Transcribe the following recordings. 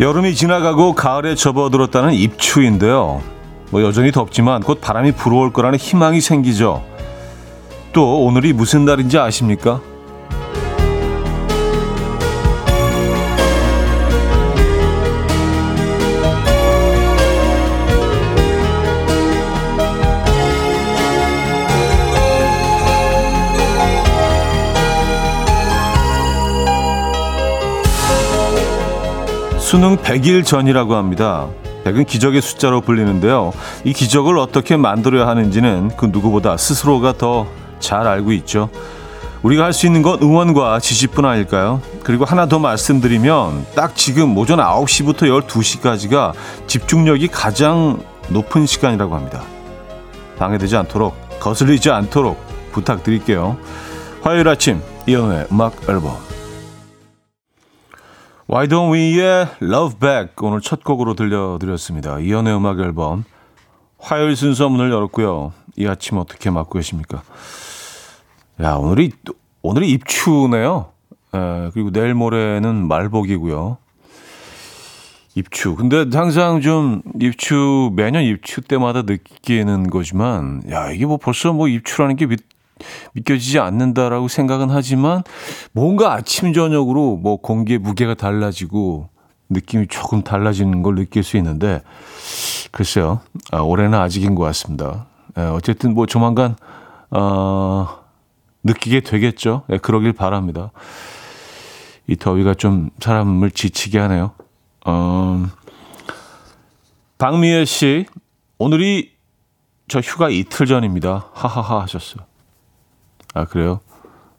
여름이 지나가고 가을에 접어들었다는 입추인데요. 뭐 여전히 덥지만 곧 바람이 불어올 거라는 희망이 생기죠. 또 오늘이 무슨 날인지 아십니까? 수능 100일 전이라고 합니다. 100은 기적의 숫자로 불리는데요. 이 기적을 어떻게 만들어야 하는지는 그 누구보다 스스로가 더 잘 알고 있죠. 우리가 할 수 있는 건 응원과 지시뿐 아닐까요? 그리고 하나 더 말씀드리면 딱 지금 오전 9시부터 12시까지가 집중력이 가장 높은 시간이라고 합니다. 방해되지 않도록 거슬리지 않도록 부탁드릴게요. 화요일 아침 이연우의 음악 앨범 Why Don't We의 Love Back 오늘 첫 곡으로 들려드렸습니다. 이연의 음악 앨범 화요일 순서 문을 열었고요. 이 아침 어떻게 맞고 계십니까? 야 오늘이 오늘이 입추네요. 에, 그리고 내일 모레는 말복이고요. 입추. 근데 항상 좀 입추 매년 입추 때마다 느끼는 거지만 야 이게 뭐 벌써 뭐 입추라는 게 믿, 믿겨지지 않는다라고 생각은 하지만 뭔가 아침 저녁으로 뭐 공기의 무게가 달라지고 느낌이 조금 달라지는 걸 느낄 수 있는데 글쎄요 아, 올해는 아직인 것 같습니다. 에, 어쨌든 뭐 조만간 어, 느끼게 되겠죠. 예, 그러길 바랍니다. 이 더위가 좀 사람을 지치게 하네요. 어, 박미애 씨, 오늘이 저 휴가 이틀 전입니다. 하하하 하셨어요. 아, 그래요?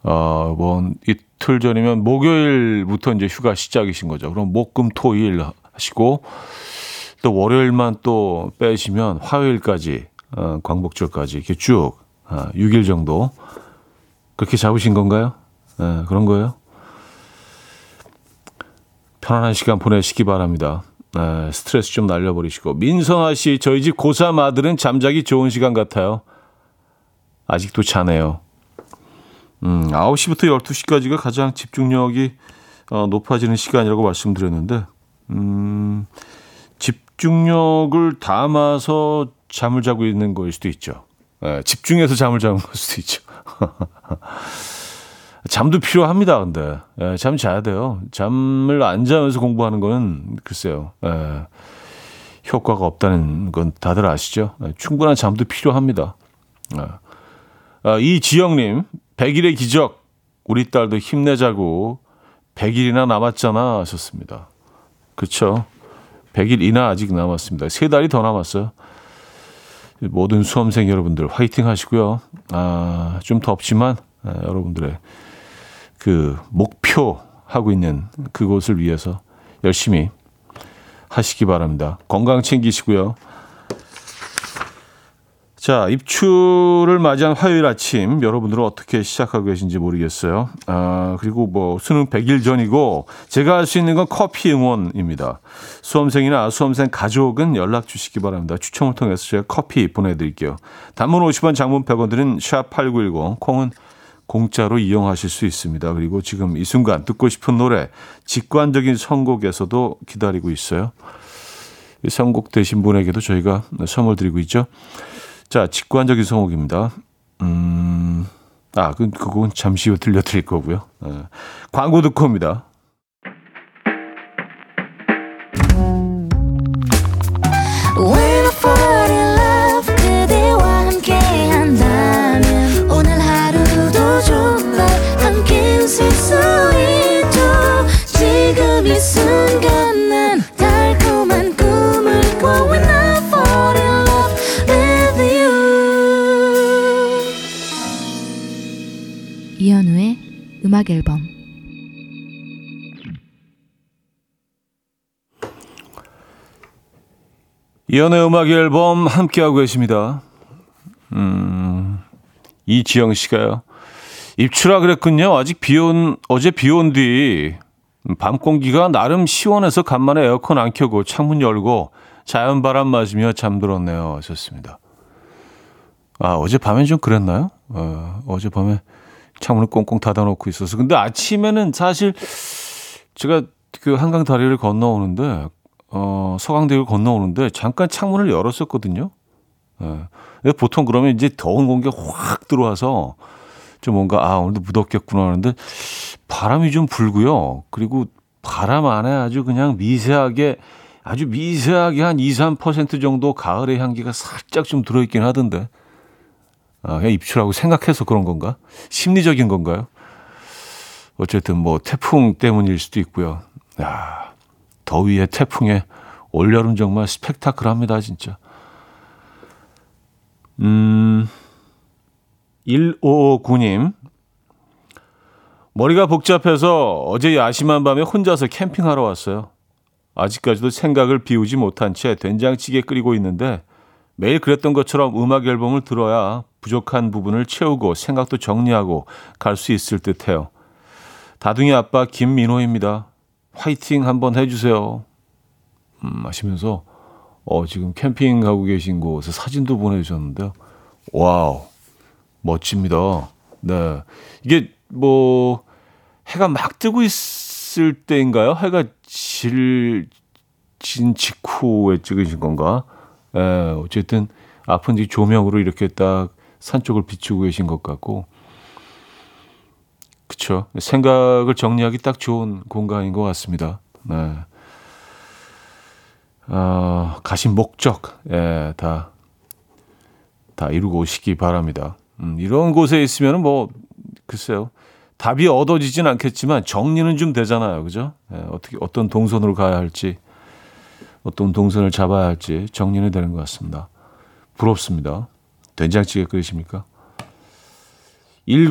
어, 뭐, 이틀 전이면 목요일부터 이제 휴가 시작이신 거죠. 그럼 목, 금, 토, 일 하시고, 또 월요일만 또 빼시면 화요일까지, 어, 광복절까지 이렇게 쭉, 아, 6일 정도 그렇게 잡으신 건가요? 네, 그런 거예요? 편안한 시간 보내시기 바랍니다. 네, 스트레스 좀 날려버리시고. 민선아 씨, 저희 집 고3 아들은 잠자기 좋은 시간 같아요. 아직도 자네요. 음, 9시부터 12시까지가 가장 집중력이 어, 높아지는 시간이라고 말씀드렸는데, 음, 집중력을 담아서 잠을 자고 있는 거일 수도 있죠. 네, 집중해서 잠을 자는 걸 수도 있죠. 잠도 필요합니다, 근데. 예, 잠 자야 돼요. 잠을 안 자면서 공부하는 거는 글쎄요. 예, 효과가 없다는 건 다들 아시죠? 예, 충분한 잠도 필요합니다. 예. 아, 이지영님, 100일의 기적. 우리 딸도 힘내자고 100일이나 남았잖아 하셨습니다. 그렇죠. 100일이나 아직 남았습니다. 세 달이 더 남았어요. 모든 수험생 여러분들 화이팅 하시고요. 아, 좀 덥지만 아, 여러분들의 그 목표 하고 있는 그곳을 위해서 열심히 하시기 바랍니다. 건강 챙기시고요. 자, 입추를 맞이한 화요일 아침 여러분들은 어떻게 시작하고 계신지 모르겠어요. 아, 그리고 뭐 수능 100일 전이고 제가 할 수 있는 건 커피 응원입니다. 수험생이나 수험생 가족은 연락 주시기 바랍니다. 추첨을 통해서 제가 커피 보내드릴게요. 단문 50원, 장문 100원 드는 샵8910 콩은 공짜로 이용하실 수 있습니다. 그리고 지금 이 순간 듣고 싶은 노래 직관적인 선곡에서도 기다리고 있어요. 선곡 되신 분에게도 저희가 선물 드리고 있죠. 자, 직관적인 성곡입니다. 음, 아, 그, 그건 잠시 후 들려드릴 거고요. 네. 광고 듣고 옵니다. 음악 앨범 이연의 음악 앨범 함께하고 계십니다. 음, 이지영 씨가요. 입추라 그랬군요. 아직 비 온, 어제 비 온 뒤, 밤 공기가 나름 시원해서 간만에 에어컨 안 켜고 창문 열고 자연 바람 맞으며 잠들었네요. 좋습니다. 아, 어제 밤엔 좀 그랬나요? 어, 어제 밤에 창문을 꽁꽁 닫아놓고 있어서. 근데 아침에는 사실 제가 그 한강 다리를 건너오는데 어, 서강대를 건너오는데 잠깐 창문을 열었었거든요. 예. 보통 그러면 이제 더운 공기가 확 들어와서 좀 뭔가 아 오늘도 무덥겠구나 하는데 바람이 좀 불고요. 그리고 바람 안에 아주 그냥 미세하게 아주 미세하게 한 2, 3% 정도 가을의 향기가 살짝 좀 들어있긴 하던데. 아, 그냥 입출하고 생각해서 그런 건가? 심리적인 건가요? 어쨌든 뭐 태풍 때문일 수도 있고요. 야, 더위에 태풍에 올여름 정말 스펙타클합니다, 진짜. 음, 1559님. 머리가 복잡해서 어제 야심한 밤에 혼자서 캠핑하러 왔어요. 아직까지도 생각을 비우지 못한 채 된장찌개 끓이고 있는데 매일 그랬던 것처럼 음악 앨범을 들어야 부족한 부분을 채우고 생각도 정리하고 갈 수 있을 듯 해요. 다둥이 아빠 김민호입니다. 화이팅 한번 해주세요. 음, 하시면서 어, 지금 캠핑 가고 계신 곳에 사진도 보내주셨는데요. 와우, 멋집니다. 네. 이게 뭐, 해가 막 뜨고 있을 때인가요? 해가 질, 진 직후에 찍으신 건가? 예, 어쨌든 아픈 뒤 조명으로 이렇게 딱 산 쪽을 비추고 계신 것 같고, 그쵸. 생각을 정리하기 딱 좋은 공간인 것 같습니다. 네. 어, 가신 목적, 예, 다, 다 이루고 오시기 바랍니다. 음, 이런 곳에 있으면 뭐, 글쎄요. 답이 얻어지진 않겠지만 정리는 좀 되잖아요. 그죠? 예, 어떻게, 어떤 동선으로 가야 할지, 어떤 동선을 잡아야 할지 정리는 되는 것 같습니다. 부럽습니다. 된장찌개 끓이십니까? 10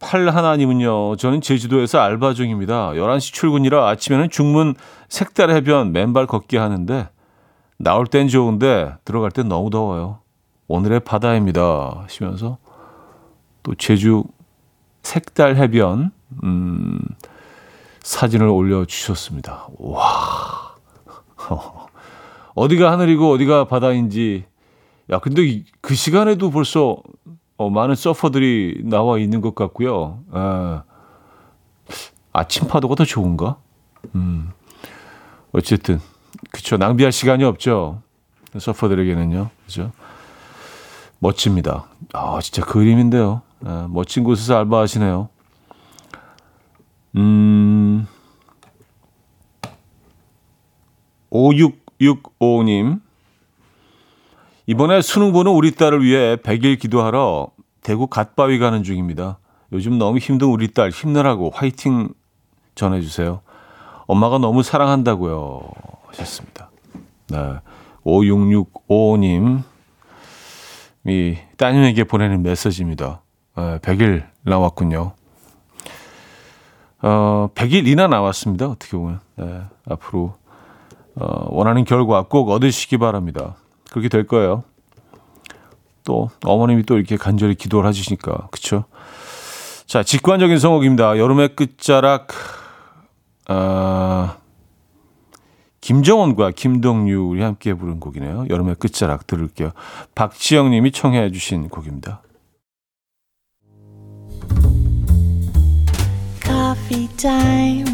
하나님은요, 저는 제주도에서 알바 중입니다. 11시 출근이라 아침에는 중문 색달 해변 맨발 걷기 하는데, 나올 땐 좋은데, 들어갈 땐 너무 더워요. 오늘의 바다입니다. 하시면서, 또 제주 색달 해변, 음, 사진을 올려주셨습니다. 와. 어디가 하늘이고 어디가 바다인지. 야, 근데 그 시간에도 벌써 어, 많은 서퍼들이 나와 있는 것 같고요. 아, 아침 파도가 더 좋은가? 음, 어쨌든 그쵸 낭비할 시간이 없죠. 서퍼들에게는요, 그죠? 멋집니다. 아, 진짜 그림인데요. 아, 멋진 곳에서 알바하시네요. 음, 5665님. 이번에 수능 보는 우리 딸을 위해 100일 기도하러 대구 갓바위 가는 중입니다. 요즘 너무 힘든 우리 딸 힘내라고 화이팅 전해주세요. 엄마가 너무 사랑한다고요. 하셨습니다. 네. 5665님. 이 따님에게 보내는 메시지입니다. 네, 100일 나왔군요. 어, 100일이나 나왔습니다. 어떻게 보면. 네, 앞으로 어, 원하는 결과 꼭 얻으시기 바랍니다. 그렇게 될 거예요. 또 어머님이 또 이렇게 간절히 기도를 해주시니까 그렇죠. 자 직관적인 성곡입니다. 여름의 끝자락 아, 김정원과 김동률이 함께 부른 곡이네요. 여름의 끝자락 들을게요. 박지영님이 청해 주신 곡입니다. Coffee.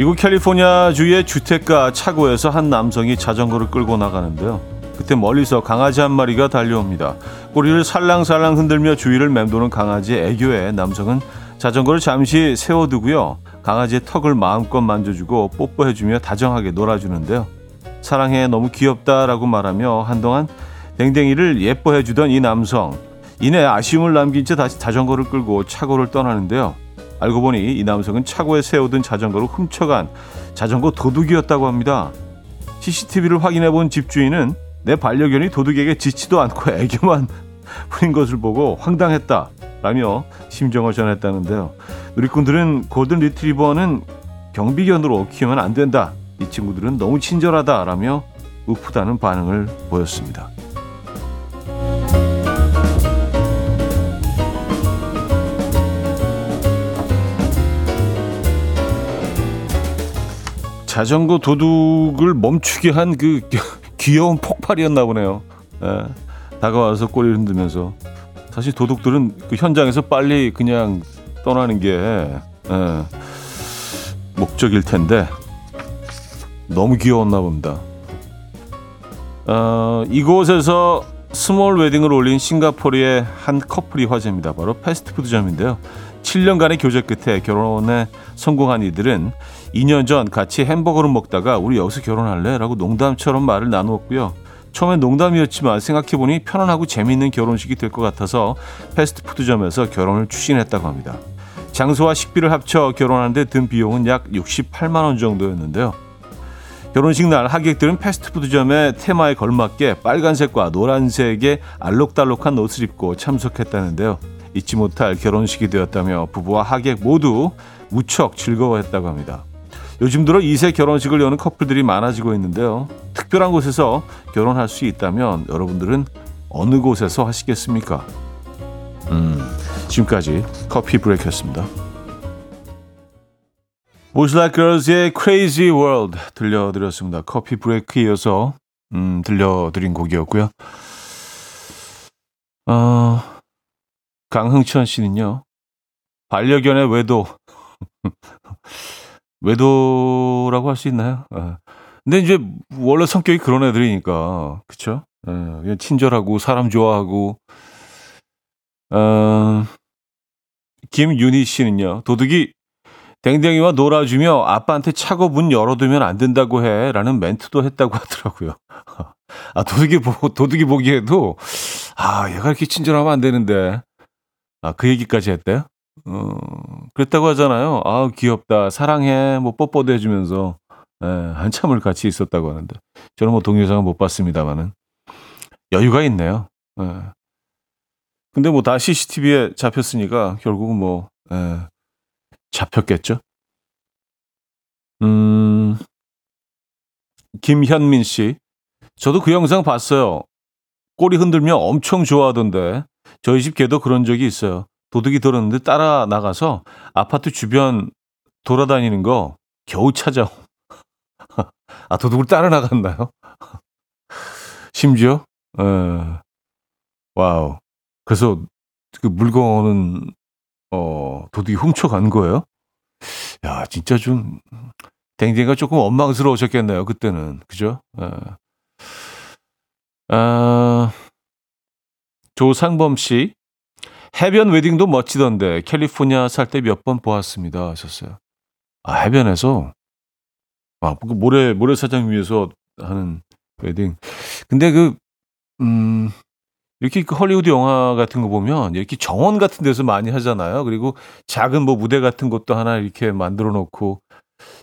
미국 캘리포니아 주의 주택가 차고에서 한 남성이 자전거를 끌고 나가는데요. 그때 멀리서 강아지 한 마리가 달려옵니다. 꼬리를 살랑살랑 흔들며 주위를 맴도는 강아지의 애교에 남성은 자전거를 잠시 세워두고요. 강아지의 턱을 마음껏 만져주고 뽀뽀해주며 다정하게 놀아주는데요. 사랑해 너무 귀엽다라고 말하며 한동안 댕댕이를 예뻐해주던 이 남성. 이내 아쉬움을 남긴 채 다시 자전거를 끌고 차고를 떠나는데요. 알고 보니 이 남성은 차고에 세우던 자전거를 훔쳐간 자전거 도둑이었다고 합니다. CCTV를 확인해 본 집주인은 내 반려견이 도둑에게 지치도 않고 애교만 부린 것을 보고 황당했다. 라며 심정을 전했다는데요. 누리꾼들은 골든 리트리버는 경비견으로 키우면 안 된다. 이 친구들은 너무 친절하다 라며 우프다는 반응을 보였습니다. 자전거 도둑을 멈추게 한 그 귀여움 폭발이었나 보네요. 예, 다가와서 꼬리를 흔들면서 사실 도둑들은 그 현장에서 빨리 그냥 떠나는 게 예, 목적일 텐데 너무 귀여웠나 봅니다. 어, 이곳에서 스몰 웨딩을 올린 싱가포르의 한 커플이 화제입니다. 바로 패스트푸드점인데요. 7년간의 교제 끝에 결혼에 성공한 이들은 2년 전 같이 햄버거를 먹다가 우리 여기서 결혼할래? 라고 농담처럼 말을 나누었고요. 처음엔 농담이었지만 생각해보니 편안하고 재미있는 결혼식이 될 것 같아서 패스트푸드점에서 결혼을 추진했다고 합니다. 장소와 식비를 합쳐 결혼하는데 든 비용은 약 68만 원 정도였는데요. 결혼식 날 하객들은 패스트푸드점의 테마에 걸맞게 빨간색과 노란색의 알록달록한 옷을 입고 참석했다는데요. 잊지 못할 결혼식이 되었다며 부부와 하객 모두 무척 즐거워했다고 합니다. 요즘 들어 2세 결혼식을 여는 커플들이 많아지고 있는데요. 특별한 곳에서 결혼할 수 있다면 여러분들은 어느 곳에서 하시겠습니까? 음, 지금까지 커피 브레이크였습니다. 모슬라 걸즈의 Crazy World 들려드렸습니다. 커피 브레이크 이어서 음, 들려드린 곡이었고요. 어, 강흥천 씨는요. 반려견의 외도 외도라고 할 수 있나요? 예. 근데 이제 원래 성격이 그런 애들이니까 그쵸? 예, 그냥 친절하고 사람 좋아하고 어, 김윤희 씨는요. 도둑이 댕댕이와 놀아주며 아빠한테 차고 문 열어두면 안 된다고 해라는 멘트도 했다고 하더라고요. 아 도둑이 보 도둑이 보기에도 아 얘가 이렇게 친절하면 안 되는데 아 그 얘기까지 했대요. 어, 그랬다고 하잖아요. 아, 귀엽다. 사랑해. 뭐 뽀뽀도 해주면서. 예, 한참을 같이 있었다고 하는데. 저는 뭐 동영상은 못 봤습니다만은. 여유가 있네요. 예. 근데 뭐 다 CCTV에 잡혔으니까 결국은 뭐, 예, 잡혔겠죠. 음, 김현민 씨. 저도 그 영상 봤어요. 꼬리 흔들며 엄청 좋아하던데. 저희 집 개도 그런 적이 있어요. 도둑이 들었는데 따라 나가서 아파트 주변 돌아다니는 거 겨우 찾아. 아, 도둑을 따라 나갔나요? 심지어? 에, 와우. 그래서 그 물건은, 어, 도둑이 훔쳐간 거예요? 야, 진짜 좀, 댕댕이가 조금 원망스러우셨겠네요, 그때는. 그죠? 에. 아, 조상범 씨. 해변 웨딩도 멋지던데 캘리포니아 살 때 몇 번 보았습니다 하셨어요. 아 해변에서 아그 모래 모래사장 위에서 하는 웨딩. 근데 그 음. 이렇게 그 헐리우드 영화 같은 거 보면 이렇게 정원 같은 데서 많이 하잖아요. 그리고 작은 뭐 무대 같은 것도 하나 이렇게 만들어 놓고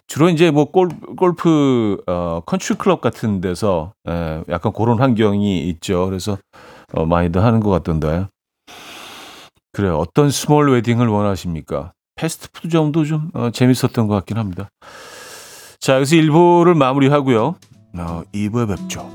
주로 이제 뭐 골, 골프 어 컨트리 클럽 같은 데서 에, 약간 그런 환경이 있죠. 그래서 어 많이들 하는 것 같던데. 그래요. 어떤 스몰 웨딩을 원하십니까? 패스트푸드점도 좀 어, 재밌었던 것 같긴 합니다. 자, 여기서 1부를 마무리하고요. 어, 2부에 뵙죠.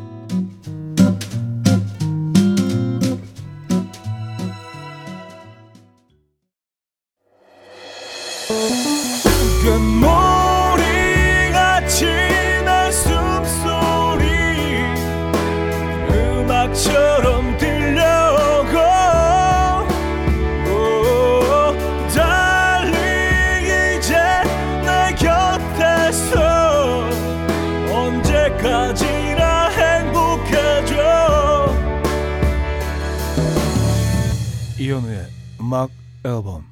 이현우의 음악 앨범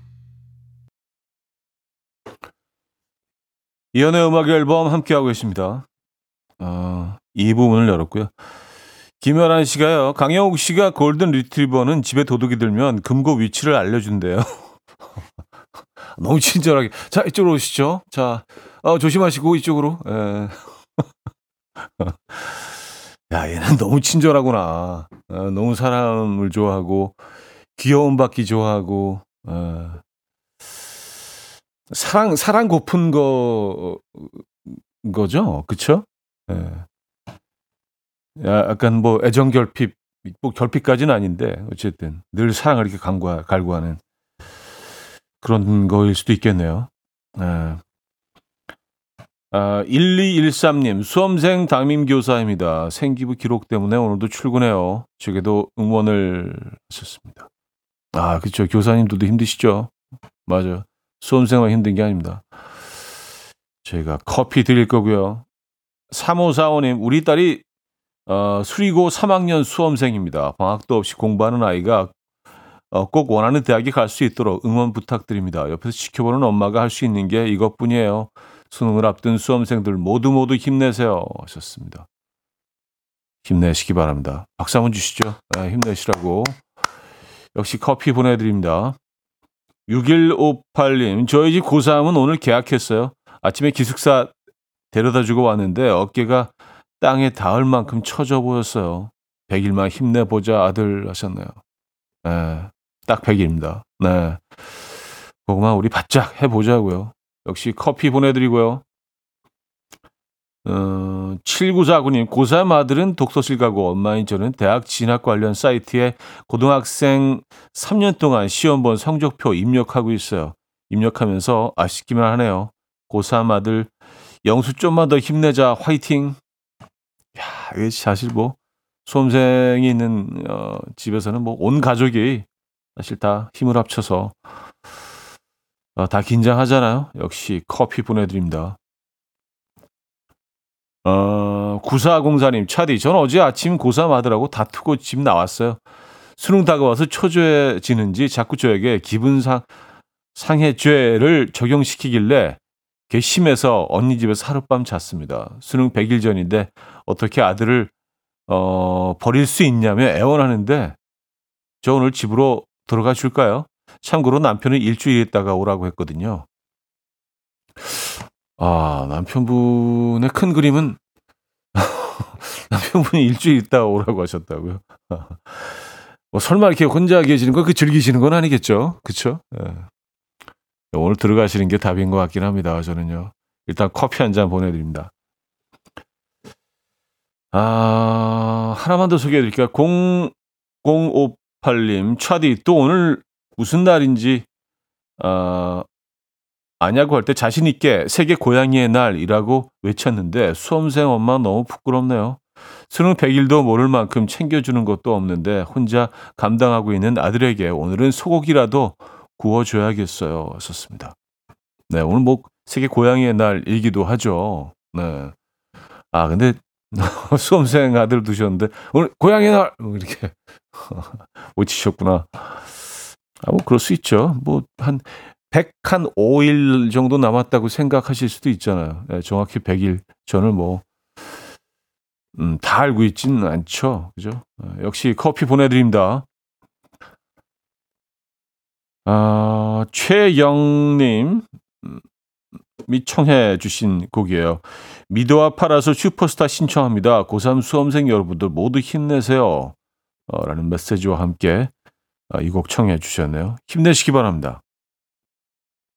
이현우의 음악 앨범 함께하고 계십니다. 어, 이 부분을 열었고요. 김연아 씨가요. 강영욱 씨가 골든 리트리버는 집에 도둑이 들면 금고 위치를 알려준대요. 너무 친절하게. 자, 이쪽으로 오시죠. 자, 어, 조심하시고 이쪽으로. 예. 야, 얘는 너무 친절하구나. 어, 너무 사람을 좋아하고 귀여움 받기 좋아하고, 어. 사랑 사랑 고픈 거 거죠, 그쵸? 예. 약간 뭐 애정 결핍, 뭐 결핍까지는 아닌데 어쨌든 늘 사랑을 이렇게 간과 갈구하는 그런 거일 수도 있겠네요. 예. 아, 1213님, 수험생 담임교사입니다. 생기부 기록 때문에 오늘도 출근해요. 제게도 응원을 하셨습니다. 아, 그렇죠. 교사님들도 힘드시죠? 맞아요. 수험생은 힘든 게 아닙니다. 저희가 커피 드릴 거고요. 3545님, 우리 딸이 어, 수리고 3학년 수험생입니다. 방학도 없이 공부하는 아이가 어, 꼭 원하는 대학에 갈 수 있도록 응원 부탁드립니다. 옆에서 지켜보는 엄마가 할 수 있는 게 이것뿐이에요. 수능을 앞둔 수험생들 모두 모두 힘내세요. 하셨습니다. 힘내시기 바랍니다. 박수 한번 주시죠. 네, 힘내시라고. 역시 커피 보내드립니다. 6158님, 저희 집 고3은 오늘 계약했어요. 아침에 기숙사 데려다 주고 왔는데 어깨가 땅에 닿을 만큼 처져 보였어요. 100일만 힘내보자 아들 하셨네요. 네, 딱 100일입니다. 네. 그거만 우리 바짝 해보자고요. 역시 커피 보내드리고요. 어, 7949님, 고3 아들은 독서실 가고 엄마인 저는 대학 진학 관련 사이트에 고등학생 3년 동안 시험 본 성적표 입력하고 있어요. 입력하면서 아쉽기만 하네요. 고3 아들, 영수 좀만 더 힘내자, 화이팅! 야, 이게 사실 뭐, 수험생이 있는, 어, 집에서는 뭐, 온 가족이 사실 다 힘을 합쳐서 어, 다 긴장하잖아요. 역시 커피 보내드립니다. 어, 9404님, 차디, 전 어제 아침 고3 아들하고 다투고 집 나왔어요. 수능 다가와서 초조해지는지 자꾸 저에게 기분 상, 상해죄를 적용시키길래 괘심해서 언니 집에서 하룻밤 잤습니다. 수능 100일 전인데 어떻게 아들을 어, 버릴 수 있냐며 애원하는데 저 오늘 집으로 들어가 줄까요? 참고로 남편은 일주일 있다가 오라고 했거든요. 아, 남편분의 큰 그림은 남편분이 일주일 있다 오라고 하셨다고요. 뭐 설마 이렇게 혼자 계시는 거그 즐기시는 건 아니겠죠? 그쵸? 예. 오늘 들어가시는 게 답인 것 같긴 합니다. 저는요. 일단 커피 한 잔 보내드립니다. 아, 하나만 더 소개해 드릴게요. 0058님, 차디, 또 오늘 무슨 날인지 어, 아냐고 할 때 자신 있게 세계 고양이의 날이라고 외쳤는데 수험생 엄마 너무 부끄럽네요. 수능 100일도 모를 만큼 챙겨주는 것도 없는데 혼자 감당하고 있는 아들에게 오늘은 소고기라도 구워줘야겠어요. 썼습니다. 네, 오늘 뭐 세계 고양이의 날이기도 하죠. 네. 아, 근데 수험생 아들 두셨는데 오늘 고양이 날뭐 이렇게 오치셨구나. 아, 뭐, 그럴 수 있죠. 뭐, 한, 100한 5일 정도 남았다고 생각하실 수도 있잖아요. 네, 정확히 100일 전을 뭐, 음, 다 알고 있지는 않죠. 그죠? 아, 역시 커피 보내드립니다. 아, 최영님, 미 청해 주신 곡이에요. 미도와 파라솔 슈퍼스타 신청합니다. 고3 수험생 여러분들 모두 힘내세요. 어, 라는 메시지와 함께 아, 이곡 청해 주셨네요. 힘내시기 바랍니다.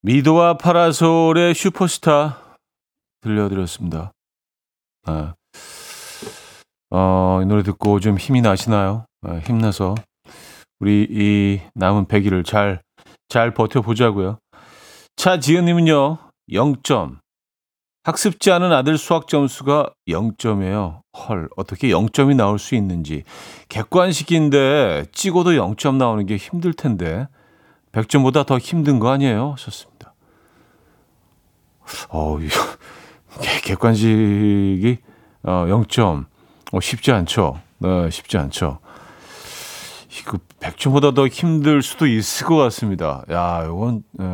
미도와 파라솔의 슈퍼스타 들려드렸습니다. 아, 어, 이 노래 듣고 좀 힘이 나시나요? 아, 힘내서 우리 이 남은 100일을 잘, 잘 버텨보자고요. 차지은님은요, 0점. 학습지 않은 아들 수학 점수가 0점이에요. 헐, 어떻게 0점이 나올 수 있는지. 객관식인데 찍어도 0점 나오는 게 힘들 텐데 100점보다 더 힘든 거 아니에요? 하셨습니다. 어, 객관식이 어, 0점. 어, 쉽지 않죠. 네, 쉽지 않죠. 이거 100점보다 더 힘들 수도 있을 것 같습니다. 야, 이건, 에,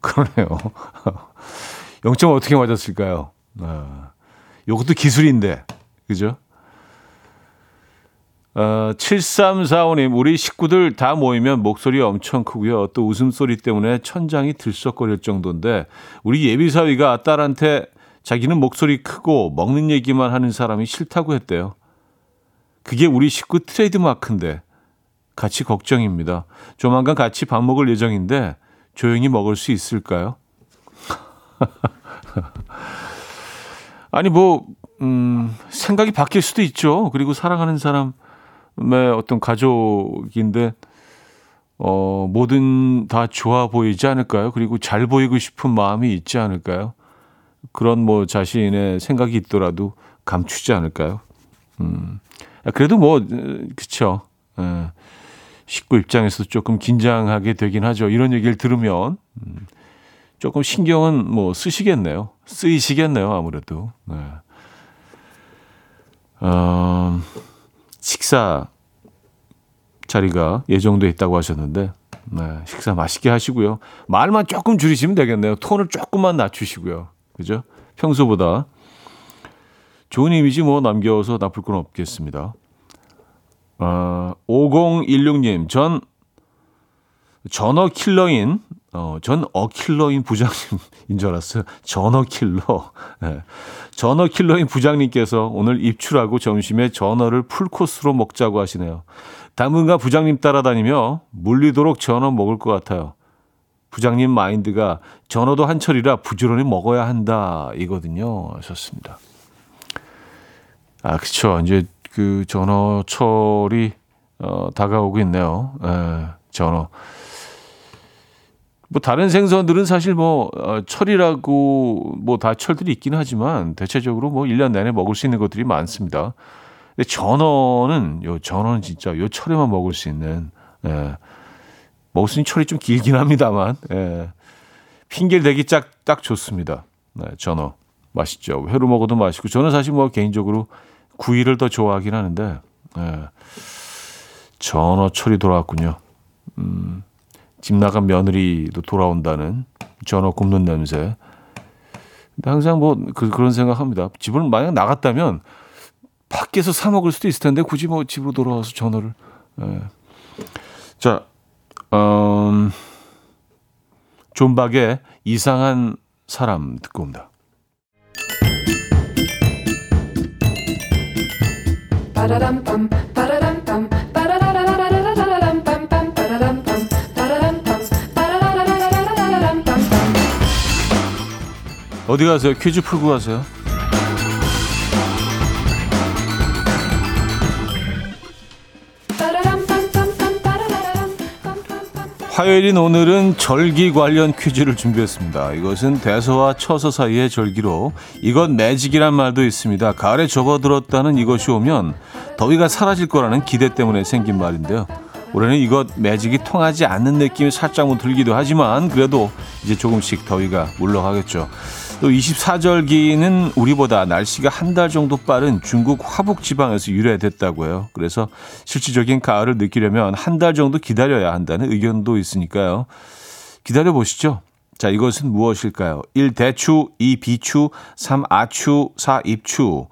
그러네요. 0점 어떻게 맞았을까요? 아, 요것도 기술인데, 그죠? 어, 7345님, 우리 식구들 다 모이면 목소리 엄청 크고요. 또 웃음소리 때문에 천장이 들썩거릴 정도인데, 우리 예비사위가 딸한테 자기는 목소리 크고 먹는 얘기만 하는 사람이 싫다고 했대요. 그게 우리 식구 트레이드 마크인데, 같이 걱정입니다. 조만간 같이 밥 먹을 예정인데, 조용히 먹을 수 있을까요? 아니 뭐 음, 생각이 바뀔 수도 있죠. 그리고 사랑하는 사람의 어떤 가족인데 어, 뭐든 다 좋아 보이지 않을까요? 그리고 잘 보이고 싶은 마음이 있지 않을까요? 그런 뭐 자신의 생각이 있더라도 감추지 않을까요? 음. 그래도 뭐, 그쵸. 예. 식구 입장에서 조금 긴장하게 되긴 하죠. 이런 얘기를 들으면. 음. 조금 신경은 뭐 쓰시겠네요. 쓰이시겠네요, 아무래도. 네. 어, 식사 자리가 예정돼 있다고 하셨는데 네, 식사 맛있게 하시고요. 말만 조금 줄이시면 되겠네요. 톤을 조금만 낮추시고요. 그죠? 평소보다 좋은 이미지 뭐 남겨서 나쁠 건 없겠습니다. 어, 5016님, 전 전어 킬러인, 어, 전 어킬러인 부장님인 줄 알았어요. 전어 킬러. 네. 전어 킬러인 부장님께서 오늘 입출하고 점심에 전어를 풀코스로 먹자고 하시네요. 당분간 부장님 따라다니며 물리도록 전어 먹을 것 같아요. 부장님 마인드가 전어도 한철이라 부지런히 먹어야 한다 이거든요. 하셨습니다. 아, 그쵸. 이제 그 전어철이 어, 다가오고 있네요. 에, 전어. 뭐 다른 생선들은 사실 뭐 어, 철이라고 뭐 다 철들이 있긴 하지만 대체적으로 뭐 1년 내내 먹을 수 있는 것들이 많습니다. 근데 전어는 요 전어는 진짜 요 철에만 먹을 수 있는 예. 먹을 수 있는 철이 좀 길긴 합니다만 예. 핑계를 대기 딱, 딱 좋습니다. 네, 전어 맛있죠. 회로 먹어도 맛있고 저는 사실 뭐 개인적으로 구이를 더 좋아하긴 하는데 예. 전어 철이 돌아왔군요. 음, 집 나간 며느리도 돌아온다는 전어 굽는 냄새. 항상 뭐 그, 그런 생각합니다. 집을 만약 나갔다면 밖에서 사 먹을 수도 있을 텐데 굳이 뭐 집으로 돌아와서 전어를. 예. 자, 음, 존박의 이상한 사람 듣고 옵니다. 어디 가세요? 퀴즈 풀고 가세요. 화요일인 오늘은 절기 관련 퀴즈를 준비했습니다. 이것은 대서와 처서 사이의 절기로 이것 매직이란 말도 있습니다. 가을에 접어들었다는 이것이 오면 더위가 사라질 거라는 기대 때문에 생긴 말인데요. 올해는 이것 매직이 통하지 않는 느낌이 살짝 뭐 들기도 하지만 그래도 이제 조금씩 더위가 물러가겠죠. 또 24절기는 우리보다 날씨가 한 달 정도 빠른 중국 화북 지방에서 유래됐다고 해요. 그래서 실질적인 가을을 느끼려면 한 달 정도 기다려야 한다는 의견도 있으니까요. 기다려 보시죠. 자, 이것은 무엇일까요? 1. 대추, 2. 비추, 3. 아추, 4. 입추.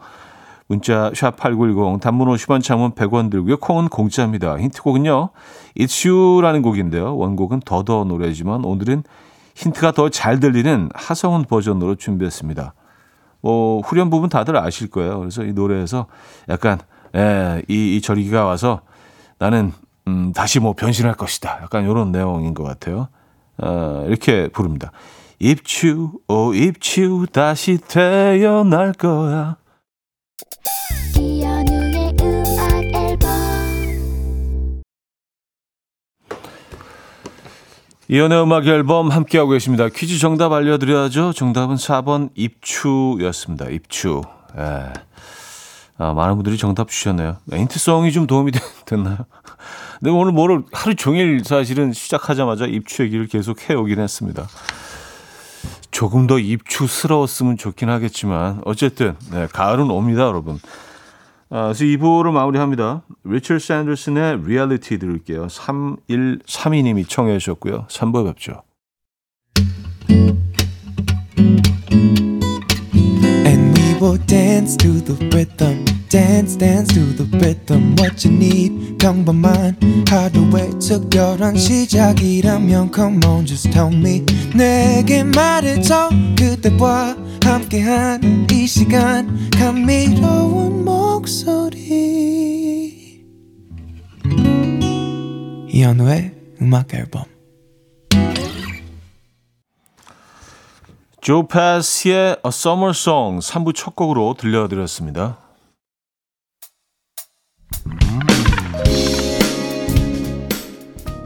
문자 샵8910 단문 50원 장문 100원 들고요. 콩은 공짜입니다. 힌트곡은요. It's You라는 곡인데요. 원곡은 더더 노래지만 오늘은 힌트가 더 잘 들리는 하성운 버전으로 준비했습니다. 뭐 후렴 부분 다들 아실 거예요. 그래서 이 노래에서 약간 예, 이, 이 절기가 와서 나는 음, 다시 뭐 변신할 것이다. 약간 이런 내용인 것 같아요. 어, 이렇게 부릅니다. 입추, 오 입추 다시 태어날 거야. 이현우의 음악 앨범 함께하고 계십니다. 퀴즈 정답 알려드려야죠. 정답은 4번 입추였습니다. 입추. 예. 아, 많은 분들이 정답 주셨네요. 힌트송이 좀 도움이 됐나요? 근데 오늘 뭐를 하루 종일 사실은 시작하자마자 입추 얘기를 계속 해오긴 했습니다. 조금 더 입추스러웠으면 좋긴 하겠지만 어쨌든 네, 가을은 옵니다, 여러분. 아, 그래서 2부를 마무리합니다. 리처드 샌더슨의 리얼리티 들을게요. 3132님이 청해 주셨고요. 3부에 뵙죠. And we will dance to the rhythm. Dance dance to the rhythm what you need. 평범한 하루의 특별한 시작이라면 come on just tell me. 내게 말해줘 그대와 함께한 이 시간. 감미로운 목소리. 이현우의 음악 앨범. 조 패스의 A Summer Song 3부 첫 곡으로 들려드렸습니다.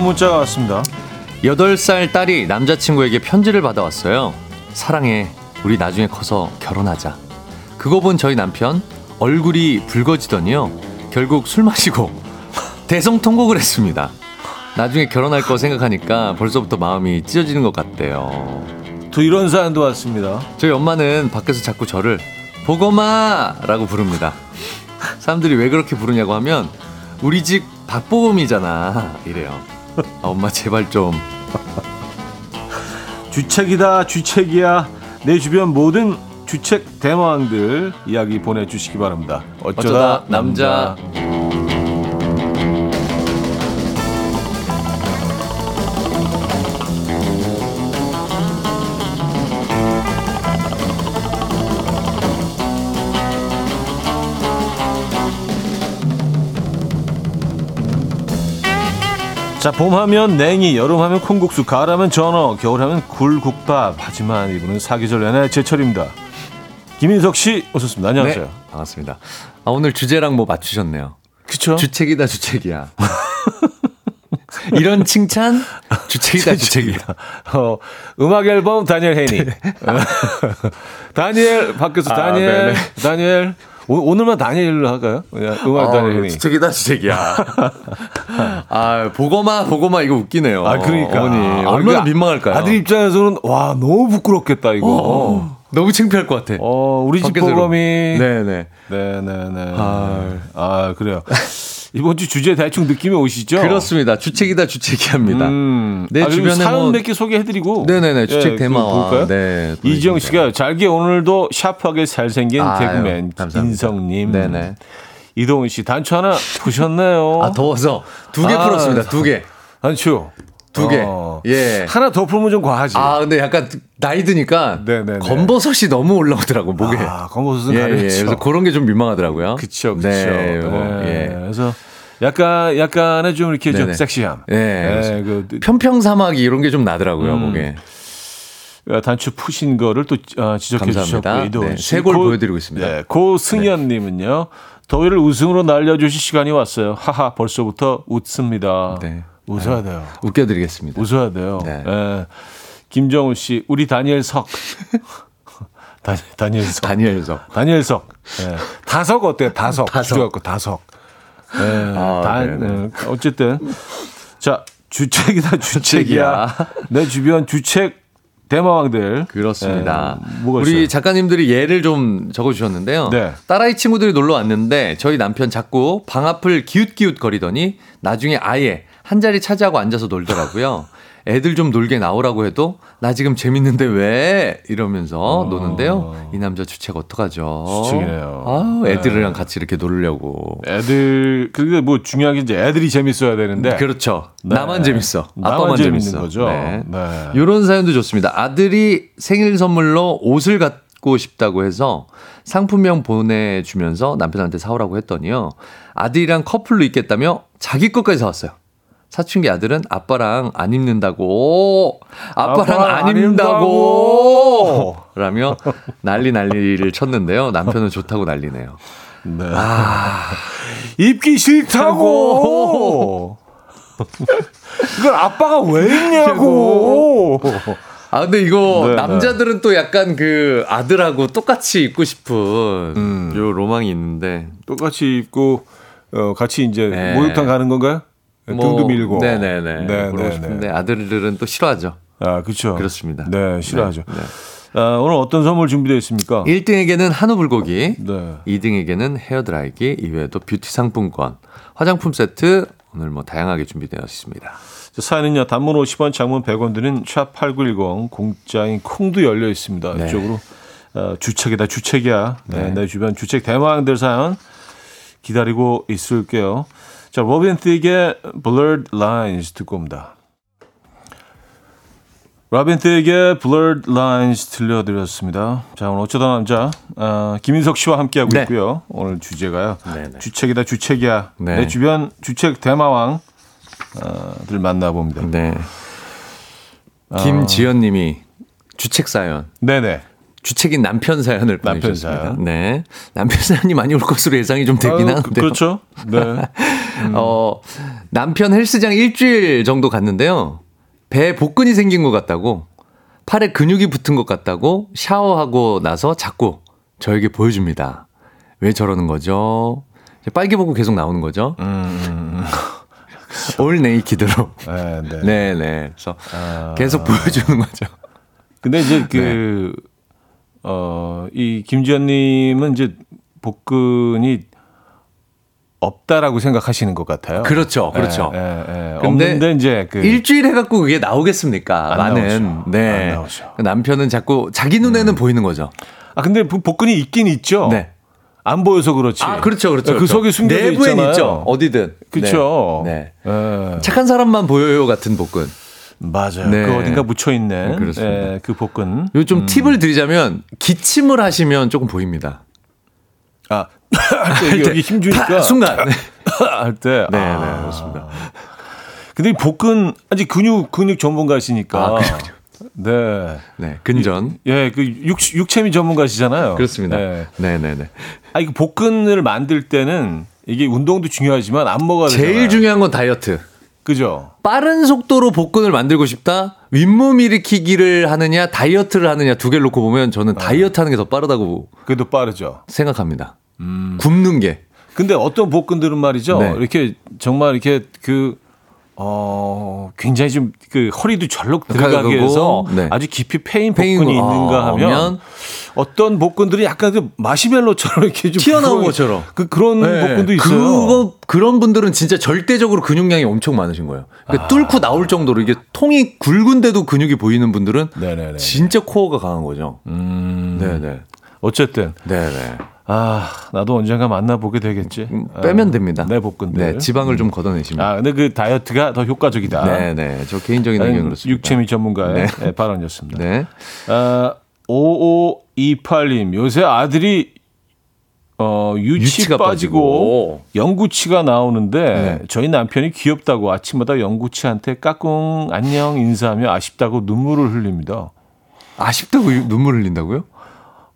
이런 문자가 왔습니다. 8살 딸이 남자친구에게 편지를 받아왔어요. 사랑해. 우리 나중에 커서 결혼하자. 그거 본 저희 남편 얼굴이 붉어지더니요. 결국 술 마시고 대성통곡을 했습니다. 나중에 결혼할 거 생각하니까 벌써부터 마음이 찢어지는 것 같대요. 또 이런 사연도 왔습니다. 저희 엄마는 밖에서 자꾸 저를 보고마라고 부릅니다. 사람들이 왜 그렇게 부르냐고 하면 우리 집 박보검이잖아 이래요. 아, 엄마 제발 좀. 주책이다 주책이야 내 주변 모든 주책 대마왕들 이야기 보내주시기 바랍니다. 어쩌다, 어쩌다 남자. 남자. 자, 봄하면 냉이, 여름하면 콩국수, 가을하면 전어, 겨울하면 굴국밥. 하지만 이분은 사계절 내내 제철입니다. 김인석 씨 오셨습니다. 안녕하세요. 네, 반갑습니다. 아, 오늘 주제랑 뭐 맞추셨네요. 그쵸? 주책이다, 주책이야. 이런 칭찬? 주책이다, 주책이야. 어, 음악 앨범 다니엘 헤니. 네. 다니엘 바뀌었어. 아, 다니엘. 아, 다니엘. 오, 늘만 다니엘로 할까요? 음악 어, 다니엘. 주책이다, 주책이야. 아, 보고마, 보고마 이거 웃기네요. 아, 그러니까. 어머니. 아, 얼마나 민망할까요? 아들 입장에서는 와, 너무 부끄럽겠다, 이거. 어, 너무 창피할 것 같아. 어, 우리 집 보검이. 네네. 네네네. 아, 아 그래요. 이번 주 주제 대충 느낌이 오시죠? 그렇습니다. 주책이다 주책이 합니다. 음. 내 아, 주변에 사연 뭐... 몇개 소개해드리고. 네네네 주책 예, 대마. 네. 이지영 씨가 잘게 오늘도 샤프하게 잘생긴 아유, 개그맨 인성님. 네네. 이동훈 씨 단추 하나 보셨네요. 아 더워서 두개 아, 풀었습니다. 두 개. 단추. 두 개. 어. 예. 하나 더 풀면 좀 과하지. 아, 근데 약간 나이 드니까 네네네. 검버섯이 너무 올라오더라고, 목에. 아, 검버섯은 예, 가렵죠. 예. 그래서 그런 게 좀 민망하더라고요. 그쵸, 그쵸. 네, 뭐, 네. 예. 그래서 약간, 약간의 좀 이렇게 네네. 좀 섹시함. 예. 네, 그, 평평 사막이 이런 게 좀 나더라고요, 음. 목에. 어, 단추 푸신 거를 또 어, 지적해 주셨고 씨. 네, 세골 보여드리고 있습니다. 네, 고승현님은요. 더위를 우승으로 날려주실 시간이 왔어요. 하하, 벌써부터 웃습니다. 네. 웃어야 돼요. 웃겨드리겠습니다. 웃어야 돼요. 네. 네. 김정우 씨, 우리 다니엘 석. 다, 다니엘 석. 다니엘 석. 다니엘 석. 예. 다석 어때요? 다석. 다석. 주저갖고 다석. 예. 아, 다. 예. 어쨌든 자 주책이다 주책이야. 내 주변 주책 대마왕들. 그렇습니다. 예, 우리? 작가님들이 예를 좀 적어주셨는데요. 네. 딸아이 친구들이 놀러 왔는데 저희 남편 자꾸 방 앞을 기웃기웃 거리더니 나중에 아예 한 자리 차지하고 앉아서 놀더라고요. 애들 좀 놀게 나오라고 해도 나 지금 재밌는데 왜 이러면서 노는데요. 이 남자 주책 어떡하죠? 어. 주책이네요. 아우, 애들이랑 같이 이렇게 놀려고. 애들 그게 뭐 중요한 게 이제 애들이 재밌어야 되는데 그렇죠. 네. 나만 재밌어. 아빠만 재밌는 재밌어. 거죠. 네. 네. 이런 사연도 좋습니다. 아들이 생일 선물로 옷을 갖 고 싶다고 해서 상품명 보내주면서 남편한테 사오라고 했더니요. 아들이랑 커플로 입겠다며 자기 것까지 사왔어요. 사춘기 아들은 아빠랑 안 입는다고, 아빠랑 안 입는다고, 라며 난리 난리를 쳤는데요. 남편은 좋다고 난리네요. 네. 아. 입기 싫다고. 이걸 아빠가 왜 입냐고. 아, 근데 이거 네, 남자들은 또 약간 그 아들하고 똑같이 입고 싶은 음. 요 로망이 있는데. 똑같이 입고 어, 같이 이제 네. 목욕탕 가는 건가요? 등도 밀고. 네네네. 네, 그러고 네, 싶은데 네. 아들들은 또 싫어하죠. 아, 그렇죠. 그렇습니다. 네, 싫어하죠. 네, 네. 아, 오늘 어떤 선물 준비되어 있습니까? 1등에게는 한우 불고기, 네. 2등에게는 헤어 드라이기, 이외에도 뷰티 상품권, 화장품 세트 오늘 뭐 다양하게 준비되어 있습니다. 자, 사연은요. 단문 50원, 장문 100원 드는 샵8910 공짜인 콩도 열려 있습니다. 네. 이쪽으로 어, 주책이다 주책이야. 네, 네. 내 주변 주책 대마왕들 사연 기다리고 있을게요. 자, 로빈 틱의 Blurred Lines 듣고 옵니다. 틱의 Blurred Lines 들려드렸습니다. 자, 오늘 어쩌다 남자 어, 김인석 씨와 함께하고 네. 있고요. 오늘 주제가요. 네네. 주책이다 주책이야. 네. 내 주변 주책 대마왕 어, 들 만나봅니다. 네. 아. 김지연 님이 주책 사연. 네네. 주책인 남편 사연을 남편 보내주셨습니다. 사연. 네. 남편 사연이 많이 올 것으로 예상이 좀 되긴 아유, 하는데요. 그, 그렇죠. 네. 어, 남편 헬스장 일주일 정도 갔는데요. 배에 복근이 생긴 것 같다고, 팔에 근육이 붙은 것 같다고 샤워하고 나서 자꾸 저에게 보여줍니다. 왜 저러는 거죠? 빨개 보고 계속 나오는 거죠? 음, 올 네이키드로. 네, 네. 네 네. 그래서 아. 계속 보여주는 거죠. 근데 이제 네. 그, 어, 이 김지연님은 이제 복근이 없다라고 생각하시는 것 같아요. 그렇죠, 그렇죠. 예, 예, 예. 근데 없는데 이제 그. 일주일 해갖고 그게 나오겠습니까? 안 많은. 나오죠. 네. 안 나오죠. 남편은 자꾸 자기 눈에는 보이는 거죠. 아, 근데 복- 복근이 있긴 있죠. 네. 안 보여서 그렇지. 아, 그렇죠, 그렇죠. 그 그렇죠. 속에 숨겨져 내부엔 있잖아요. 있죠. 어디든. 그렇죠. 네. 예. 네. 착한 사람만 보여요 같은 복근. 맞아요. 네. 그 어딘가 묻혀 있는 그렇습니다. 예, 그 복근. 요좀 팁을 드리자면 기침을 하시면 조금 보입니다. 아, 할때 여기 힘 주니까 파- 순간. 네, 할 때. 네, 아. 그렇습니다. 근데 이 복근 아직 근육 근육 전문가시니까. 아, 그렇죠. 네. 네, 근전. 예, 그 육, 육체미 전문가시잖아요. 그렇습니다. 네. 네, 네, 네. 아, 이거 복근을 만들 때는 이게 운동도 중요하지만 안무가 제일 중요한 건 다이어트. 그죠? 빠른 속도로 복근을 만들고 싶다? 윗몸 일으키기를 하느냐, 다이어트를 하느냐 두 개를 놓고 보면 저는 다이어트 하는 게 더 빠르다고 그래도 빠르죠. 생각합니다. 굽는 게. 근데 어떤 복근들은 말이죠. 네. 이렇게 정말 이렇게 그 어, 굉장히 좀 그 허리도 절룩 들어가게 가고, 해서 네. 아주 깊이 패인 복근이 거- 있는가 아, 하면 하면 어떤 복근들이 약간 그 마시멜로처럼 이렇게 좀 튀어나온 것처럼. 그 그런 네. 복근도 있어요. 그거 그런 분들은 진짜 절대적으로 근육량이 엄청 많으신 거예요. 그러니까 뚫고 나올 정도로 이게 통이 굵은데도 근육이 보이는 분들은 네네네. 진짜 코어가 강한 거죠. 음, 네네. 어쨌든 네네. 아 나도 언젠가 만나보게 되겠지. 음, 빼면 아, 됩니다. 내 복근들. 네, 지방을 좀 걷어내시면. 아 근데 그 다이어트가 더 효과적이다. 네 네. 저 개인적인 의견 그렇습니다. 육체미 전문가의 네. 네, 발언이었습니다. 네. 아, 5528님, 요새 아들이 어, 유치 유치 가 빠지고, 빠지고. 영구치가 나오는데 네. 저희 남편이 귀엽다고 아침마다 영구치한테 까꿍 안녕 인사하며 아쉽다고 눈물을 흘립니다. 아쉽다고 유- 눈물 흘린다고요?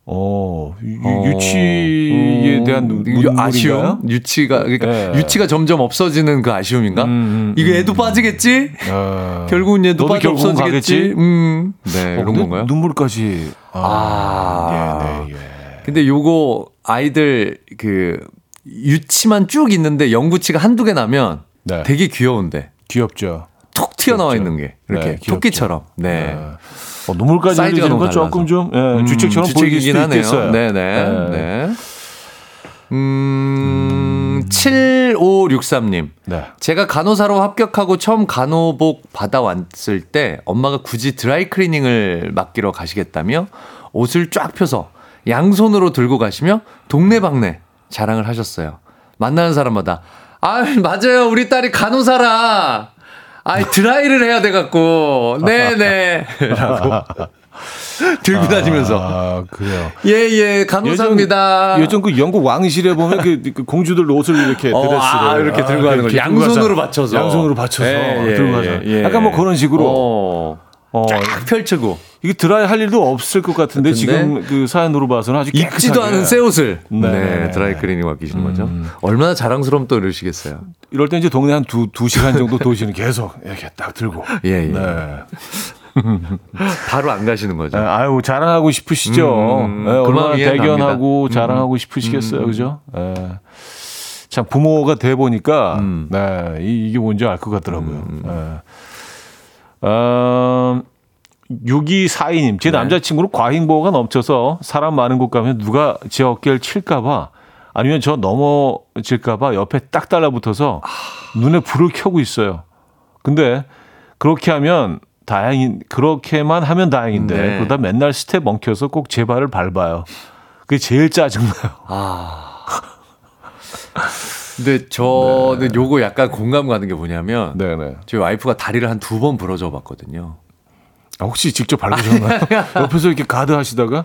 어, 유, 어, 유치에 대한 눈- 이게 눈물인가요? 아쉬움, 유치가 그러니까 네. 유치가 점점 없어지는 그 아쉬움인가? 음, 이거 애도 빠지겠지? 어, 결국은 얘도 빠져 없어지겠지? 가겠지? 음, 네, 어, 그런 근데 건가요? 눈물까지. 아. 예, 네, 예. 근데 요거 아이들 그 유치만 쭉 있는데 영구치가 한두 개 나면 네. 되게 귀여운데 귀엽죠. 툭 튀어나와 귀엽죠. 있는 게 이렇게 네. 토끼처럼. 네. 네. 어, 눈물까지 흘리는 건 조금 좀 예, 음, 주책처럼 보이길 수도 있겠어요. 네네. 네. 네. 음, 7563님. 네. 제가 간호사로 합격하고 처음 간호복 받아왔을 때 엄마가 굳이 드라이 클리닝을 맡기러 가시겠다며 옷을 쫙 펴서 양손으로 들고 가시며 동네방네 자랑을 하셨어요. 만나는 사람마다 아, 맞아요. 우리 딸이 간호사라. 아, 드라이를 해야 돼 갖고. 네, 네. 라고 들고 다니면서 아, 그래요. 예, 예, 간호사입니다. 요즘 그 영국 왕실에 보면 그, 그 공주들 옷을 이렇게 어, 드레스를 아, 이렇게 들고 가는 거죠. 양손으로 받쳐서. 양손으로 받쳐서 예, 예, 들고 가서 예, 예. 약간 뭐 그런 식으로 어, 어, 쫙 펼치고 이게 드라이 할 일도 없을 것 같은데? 지금 그 사연으로 봐서는 아주 입지도 않은 새 옷을 네. 네, 드라이 클리닝 맡기시는 거죠. 얼마나 자랑스러움 또 이러시겠어요. 이럴 때 이제 동네 한두두 시간 정도 도시는 계속 이렇게 딱 들고 예, 예. 네. 바로 안 가시는 거죠. 네, 아유 자랑하고 싶으시죠. 음, 네, 그 얼마나 대견하고 갑니다. 자랑하고 싶으시겠어요, 그죠? 네. 참 부모가 돼 보니까 음. 네, 이, 게 뭔지 알 것 같더라고요. 네. 어, 6242님, 제 네. 남자친구는 과잉보호가 넘쳐서 사람 많은 곳 가면 누가 제 어깨를 칠까봐 아니면 저 넘어질까봐 옆에 딱 달라붙어서 눈에 불을 켜고 있어요. 근데 그렇게 하면 다행인 그렇게만 하면 다행인데 네. 그러다 맨날 스텝 엉켜서 꼭 제 발을 밟아요. 그게 제일 짜증나요. 아. 근데 저는 요거 약간 공감 가는 게 뭐냐면 네네. 저희 와이프가 다리를 한 두 번 부러져 봤거든요. 아, 혹시 직접 밟으셨나요? 옆에서 이렇게 가드 하시다가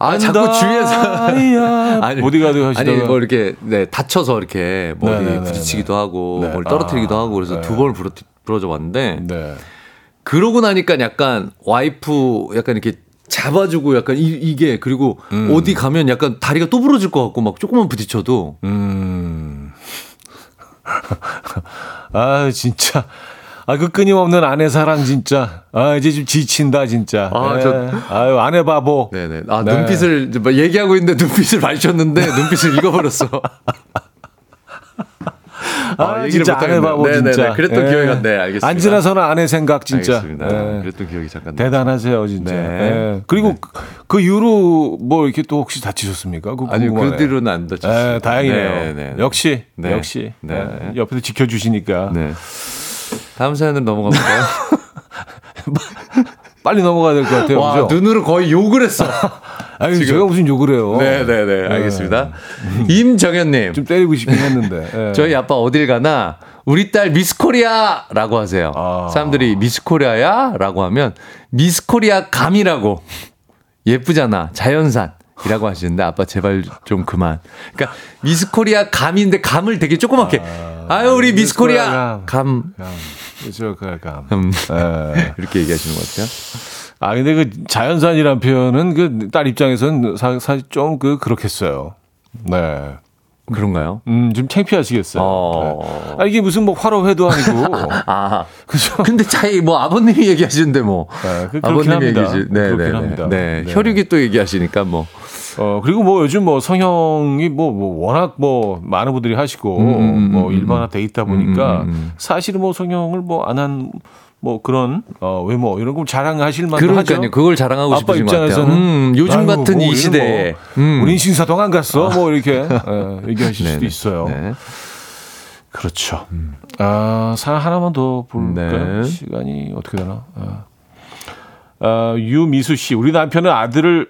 아, 자꾸 주위에서 아니, 보디가드 하시다가 아니 뭐 이렇게 네 다쳐서 이렇게 머리 네네네네. 부딪히기도 하고 네. 뭘 떨어뜨리기도 아, 하고 그래서 네. 두 번을 부러, 부러져 봤는데 네. 그러고 나니까 약간 와이프 약간 이렇게 잡아주고 약간 이, 게 그리고 음. 어디 가면 약간 다리가 또 부러질 것 같고 막 조금만 부딪혀도 음. 아, 진짜. 아, 그 끊임없는 아내 사랑 진짜. 아, 이제 좀 지친다 진짜. 아, 예. 저- 아유, 아내 바보. 네네 아 네. 눈빛을 뭐 얘기하고 있는데 눈빛을 마주쳤는데 눈빛을 읽어버렸어. 아, 어, 얘기를 진짜 바보 네네네. 진짜. 그랬던 예. 기억이 났네. 알겠습니다. 안 지나서는 아내 생각 진짜. 알겠습니다. 예. 그랬던 기억이 잠깐. 대단하세요, 진짜. 네. 예. 그리고 그, 그 이후로 뭐 이렇게 또 혹시 다치셨습니까? 아니 궁금하네요. 그 뒤로는 안 다쳤어요. 예, 다행이네요. 네, 네, 네. 역시, 네. 역시. 네. 예, 옆에서 지켜주시니까. 네. 다음 사연으로 넘어가 볼까요? 빨리 넘어가야 될 것 같아요. 와? 눈으로 거의 욕을 했어. 아니, 제가 무슨 욕을 해요. 네네 네 알겠습니다. 임정현님 좀 때리고 싶긴 했는데. 예. 저희 아빠 어딜 가나 우리 딸 미스코리아라고 하세요. 아. 사람들이 미스코리아야라고 하면 미스코리아 감이라고 예쁘잖아 자연산 이라고 하시는데 아빠 제발 좀 그만. 그러니까 미스코리아 감인데 감을 되게 조그맣게 아, 유 우리 미스코리아 미스코리아 감 그렇죠, 그 약간. 음, 예. 이렇게 얘기하시는 것 같아요. 아 근데 그 자연산이란 표현은 그 딸 입장에서는 사, 사실 좀 그 그렇겠어요. 네. 그런가요? 음, 좀 창피하시겠어요. 어. 네. 아, 이게 무슨 뭐 화로 회도 아니고. 아, 그죠? 근데 자기 뭐 아버님이 얘기하시는데 뭐 네, 그- 합니다. 얘기지. 네, 그렇긴 네, 합니다. 네. 네. 혈육이 또 얘기하시니까 뭐 어, 그리고 뭐 요즘 뭐 성형이 뭐, 뭐 워낙 뭐 많은 분들이 하시고 음, 뭐 음, 일반화 돼 있다 보니까 음, 음, 음. 사실은 뭐 성형을 뭐 안한 뭐 그런 어, 외모 이런 걸 자랑하실 만도 그러니까요. 하죠. 그걸 자랑하고 아빠 싶으신. 입장에서는 음, 요즘 아유, 같은 뭐 이 시대에 뭐, 음. 우린 신사동 안 갔어 뭐 이렇게 예, 얘기하실 수도 네네. 있어요. 네. 그렇죠. 아, 사연 하나만 더 볼까요? 네. 시간이 어떻게 되나? 아. 아, 유미수 씨, 우리 남편은 아들을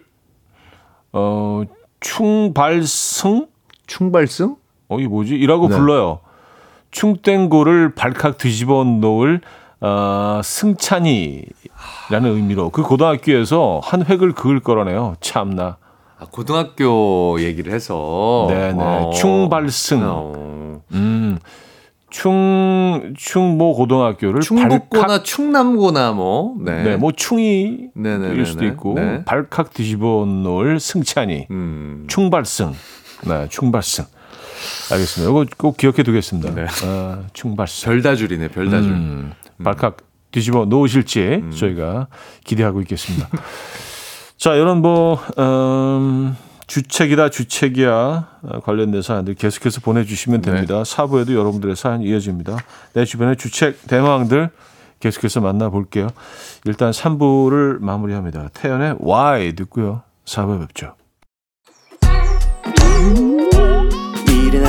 어, 충발승? 충발승? 어, 이게 뭐지? 이라고 네. 불러요. 충땡고를 발칵 뒤집어 놓을 어, 승찬이라는 의미로 그 고등학교에서 한 획을 그을 거라네요. 참나. 아, 고등학교 얘기를 해서 네네. 어. 충발승. 어. 음. 충, 충모 고등학교를 충북고나 발칵 충남고나 뭐 네. 네, 뭐 충이 네네네네. 일 수도 있고 네. 발칵 뒤집어 놓을 승찬이 음. 충발승 네, 충발승. 알겠습니다. 이거 꼭 기억해 두겠습니다. 네. 아, 충발승. 별다줄이네, 별다줄. 음, 발칵 뒤집어 놓으실지 저희가 기대하고 있겠습니다. 자, 이런 뭐 음, 주책이다 주책이야 어, 관련된 사연들 계속해서 보내주시면 됩니다. 사부에도 여러분들의 사연 이어집니다. 내 주변의 주책 대망들 계속해서 만나볼게요. 일단 3부를 마무리합니다. 태연의 Why 듣고요. 4부에 뵙죠.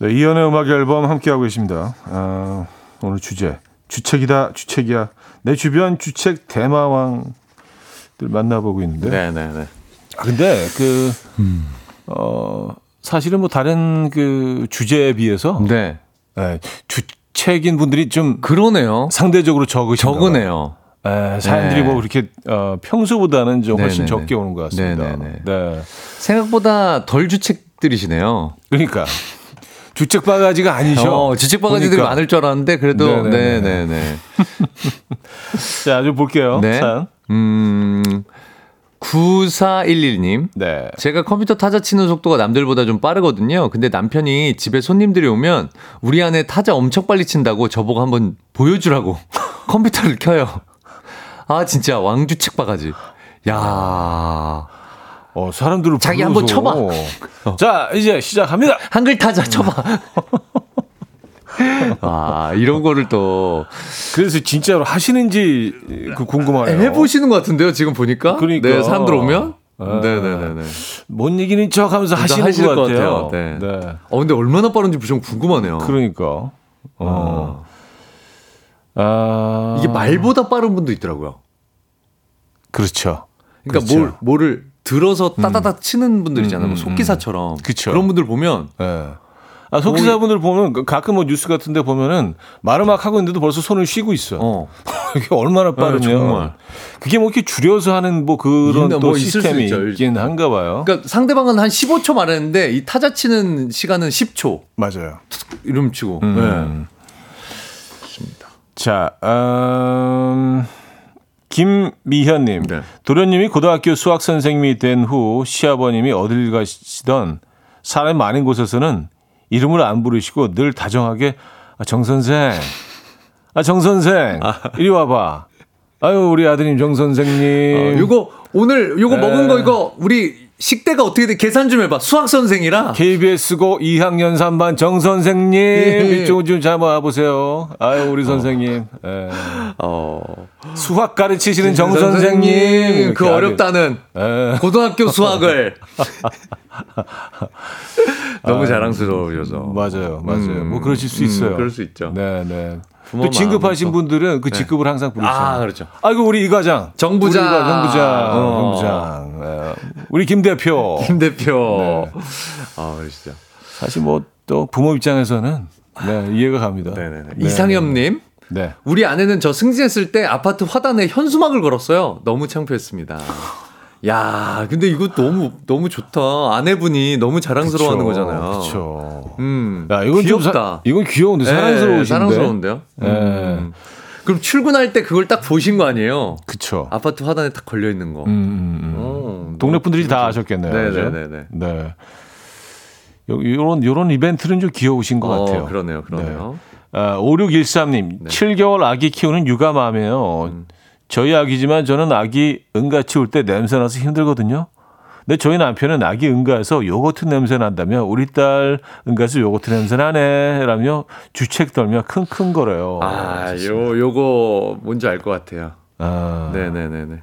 네, 이연의 음악 앨범 함께하고 계십니다. 아, 오늘 주제 주책이다 주책이야 내 주변 주책 대마왕들 만나보고 있는데 네, 네, 네. 아, 근데 그, 어, 사실은 뭐 다른 그 주제에 비해서 네. 예, 주책인 분들이 좀 그러네요. 상대적으로 적으신가 봐요. 적으네요. 예, 사람들이 네. 뭐 그렇게 어, 평소보다는 좀 훨씬 네네네. 적게 오는 것 같습니다. 네네네. 네. 생각보다 덜 주책들이시네요. 그러니까 주책 바가지가 아니죠. 어, 주책 바가지들이 보니까. 많을 줄 알았는데 그래도 네네네. 네, 네, 네. 자, 좀 볼게요. 네. 사연. 음. 9411님. 네. 제가 컴퓨터 타자 치는 속도가 남들보다 좀 빠르거든요. 근데 남편이 집에 손님들이 오면 우리 아내 타자 엄청 빨리 친다고 저보고 한번 보여주라고 컴퓨터를 켜요. 아, 진짜 왕주책 바가지. 야 어, 사람들을 자기. 한번 자, 이제 시작합니다. 한글 타자 쳐봐. 아, 이런 거를 또 그래서 진짜로 하시는지 그 궁금하네요. 해보시는 것 같은데요, 지금 보니까? 그러니까. 네, 사람들 오면? 아. 네네네네. 뭔 얘기는 척 하면서 하시는 하실 것것 같아요. 같아요. 네. 어, 근데 얼마나 빠른지 좀 궁금하네요. 그러니까. 어. 아. 이게 말보다 빠른 분도 있더라고요. 그렇죠. 그러니까 그렇죠. 음. 뭘, 뭐를 들어서 따다닥 치는 분들 있잖아요. 음, 뭐 속기사처럼. 그쵸. 런 분들 보면 예. 아, 속기사분들 보면 그 가끔 뭐 뉴스 같은 데 보면은 말을 막 하고 있는데도 벌써 손을 쉬고 있어. 어, 이게 얼마나 빠르면. 정말. 그게 뭐 이렇게 줄여서 하는 뭐 그런 또 뭐 시스템이. 있긴 한가 봐요. 그러니까 상대방은 한 15초 말했는데 이 타자 치는 시간은 10초. 맞아요. 이름 치고. 음. 네. 자, 음, 김미현님. 네. 도련님이 고등학교 수학 선생님이 된 후 시아버님이 어딜 가시던 사람이 많은 곳에서는 이름을 안 부르시고 늘 다정하게 아, 정 선생, 아, 정 선생, 이리 와봐. 아유, 우리 아드님 정 선생님. 어, 요거 오늘 요거 네. 먹은 거 이거 우리 식대가 어떻게 돼? 계산 좀 해봐. 수학 선생이라. KBS고 2학년 3반 정 선생님 예. 이쪽 좀잘 와보세요. 아유 우리 선생님 예. 어. 수학 가르치시는 정 선생님 그 어렵다는 예. 고등학교 수학을 너무 자랑스러우셔서 맞아요, 맞아요. 음, 뭐 그러실 수 음, 있어요. 그럴 수 있죠. 네, 네. 또 진급하신. 분들은 그 직급을 항상 부르시죠. 아, 그렇죠. 아이고 우리 이 과장, 정 부장. 우리 정 부장, 어. 정 부장, 예. 우리 김 대표. 김 대표. 네. 아, 그러시죠. 사실 뭐 또 부모 입장에서는 네, 이해가 갑니다. 네네네. 네. 이상엽님. 네. 우리 아내는 저 승진했을 때 아파트 화단에 현수막을 걸었어요. 너무 창피했습니다. 야, 근데 이거 너무 너무 좋다. 아내분이 너무 자랑스러워하는 그쵸, 거잖아요. 그렇죠. 음, 야, 이건 좀 귀엽다. 사, 이건 귀여운데 네, 사랑스러우신데. 사랑스러운데요. 네. 음. 그럼 출근할 때 그걸 딱 보신 거 아니에요? 그쵸. 아파트 화단에 딱 걸려 있는 거. 음, 음, 음. 어, 동네 분들이 다 아셨겠네요. 그죠? 네네네네. 네. 요- 요런, 요런 이벤트는 좀 귀여우신 것 어, 같아요. 그러네요, 그러네요. 아, 5613님, 네. 7개월 아기 키우는 육아맘이에요. 음. 저희 아기지만 저는 아기 응가 치울 때 냄새 나서 힘들거든요. 근데 저희 남편은 아기 응가에서 요거트 냄새 난다며 우리 딸 응가에서 요거트 냄새 나네 라며 주책 떨며 킁킁거려요. 아, 요 요거 뭔지 알 것 같아요. 아, 네네네네.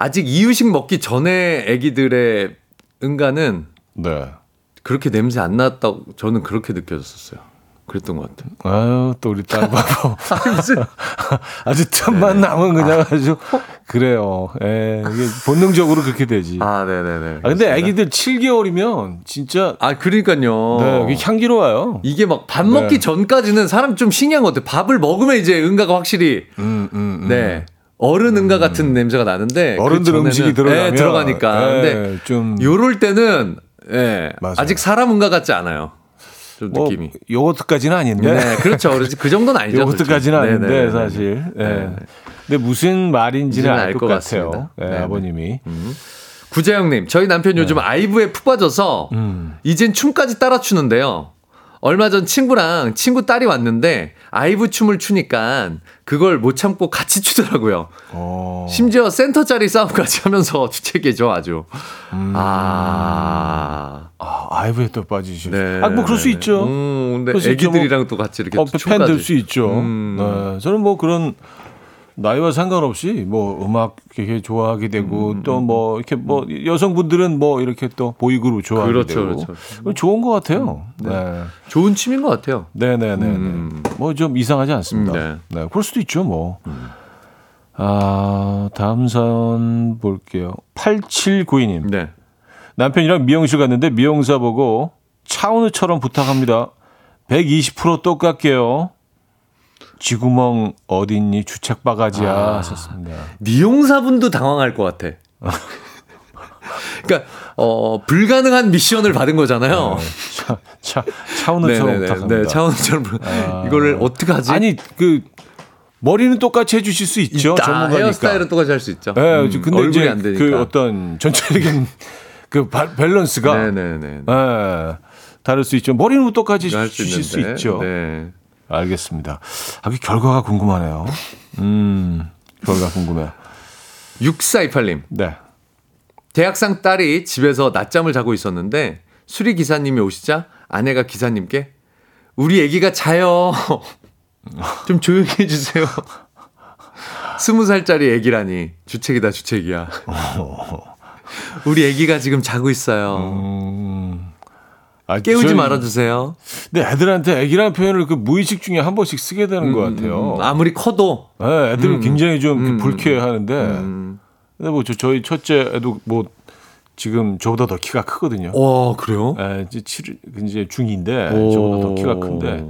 아직 이유식 먹기 전에 아기들의 응가는 네. 그렇게 냄새 안 났다고 저는 그렇게 느껴졌었어요. 그랬던 것 같아요. 아유, 또 우리 딸 바보. 아주 틈만 남은 그냥 아주 그래요. 예, 이게 본능적으로 그렇게 되지. 아, 아, 네네네. 근데 아기들 7개월이면 진짜 아, 그러니까요. 네, 이게 향기로워요. 이게 막 밥 먹기 네. 전까지는 사람 좀 신기한 것 같아요. 밥을 먹으면 이제 응가가 확실히 음, 음, 음. 네. 어른 응가 같은 냄새가 나는데 그 어른들 음식이 들어가면 네, 들어가니까. 예, 근데 좀 요럴 때는 예. 맞아요. 아직 사람 응가 같지 않아요. 좀 뭐 느낌이. 요거트까지는 아닌데. 네, 그렇죠. 그 정도는 아니죠. 요거트까지는 솔직히. 아닌데 네네네. 사실. 예. 네. 근데 무슨 말인지는 알알것것 같아요. 예, 네네. 아버님이. 구재영님, 저희 남편 요즘 아이브에 푹 빠져서 음. 이젠 춤까지 따라 추는데요. 얼마 전 친구랑 친구 딸이 왔는데 아이브 춤을 추니까 그걸 못 참고 같이 추더라고요. 어. 심지어 센터 자리 싸움까지 하면서 주책이죠 아주. 음. 아. 아, 아이브에 또 빠지시죠. 네. 아, 뭐 그럴 수 네. 있죠. 음, 근데 그럴 수 있죠. 애기들이랑 또 같이 이렇게 어, 또 팬. 될 수 있죠. 음. 네, 저는 뭐 그런 나이와 상관없이 뭐 음악 이렇게 좋아하게 되고 음, 또뭐 이렇게 뭐 여성분들은 뭐 이렇게 또 보이그룹 좋아하게 그렇죠, 되고 그렇죠. 좋은 것 같아요. 네. 좋은 춤인 것 같아요. 네네네. 음. 뭐좀 이상하지 않습니다. 음, 네. 그럴 수도 있죠, 뭐. 아, 다음 사연 볼게요. 8792님. 네. 남편이랑 미용실 갔는데 미용사 보고 차은우처럼 부탁합니다. 120% 똑같게요. 쥐구멍 어딨니 주책 바가지야 아. 하셨습니다. 미용사분도 당황할 것 같아. 그러니까 어 불가능한 미션을 받은 거잖아요. 차, 차, 차은우처럼 네네네. 부탁합니다. 네, 차원처럼 아. 이거를 어떻게 하지? 아니 그 머리는 똑같이 해주실 수 있죠. 있다. 전문가니까. 헤어스타일은 똑같이 할 수 있죠. 네, 음, 근데 얼굴이 안 되니까. 그 어떤 전체적인 그 바- 밸런스가 네네네. 예, 다를 수 있죠. 머리는 똑같이 할수 주실 수 있는데. 있죠. 네. 알겠습니다. 아, 그 결과가 궁금하네요. 음, 결과 궁금해요. 6428님. 네. 대학생 딸이 집에서 낮잠을 자고 있었는데 수리 기사님이 오시자 아내가 기사님께 우리 애기가 자요. 좀 조용히 해주세요. 스무 살짜리 애기라니 주책이다 주책이야. 우리 애기가 지금 자고 있어요. 음, 아, 깨우지 저희- 말아주세요. 근데 애들한테 애기라는 표현을 그 무의식 중에 한 번씩 쓰게 되는 것 같아요. 음, 아무리 커도. 네, 애들은 음, 굉장히 좀 음, 불쾌해하는데, 음. 근데 뭐 저, 저희 첫째 애도 뭐 지금 저보다 더 키가 크거든요. 와 그래요? 예, 이제 칠 이제 중인데 저보다 더 키가 큰데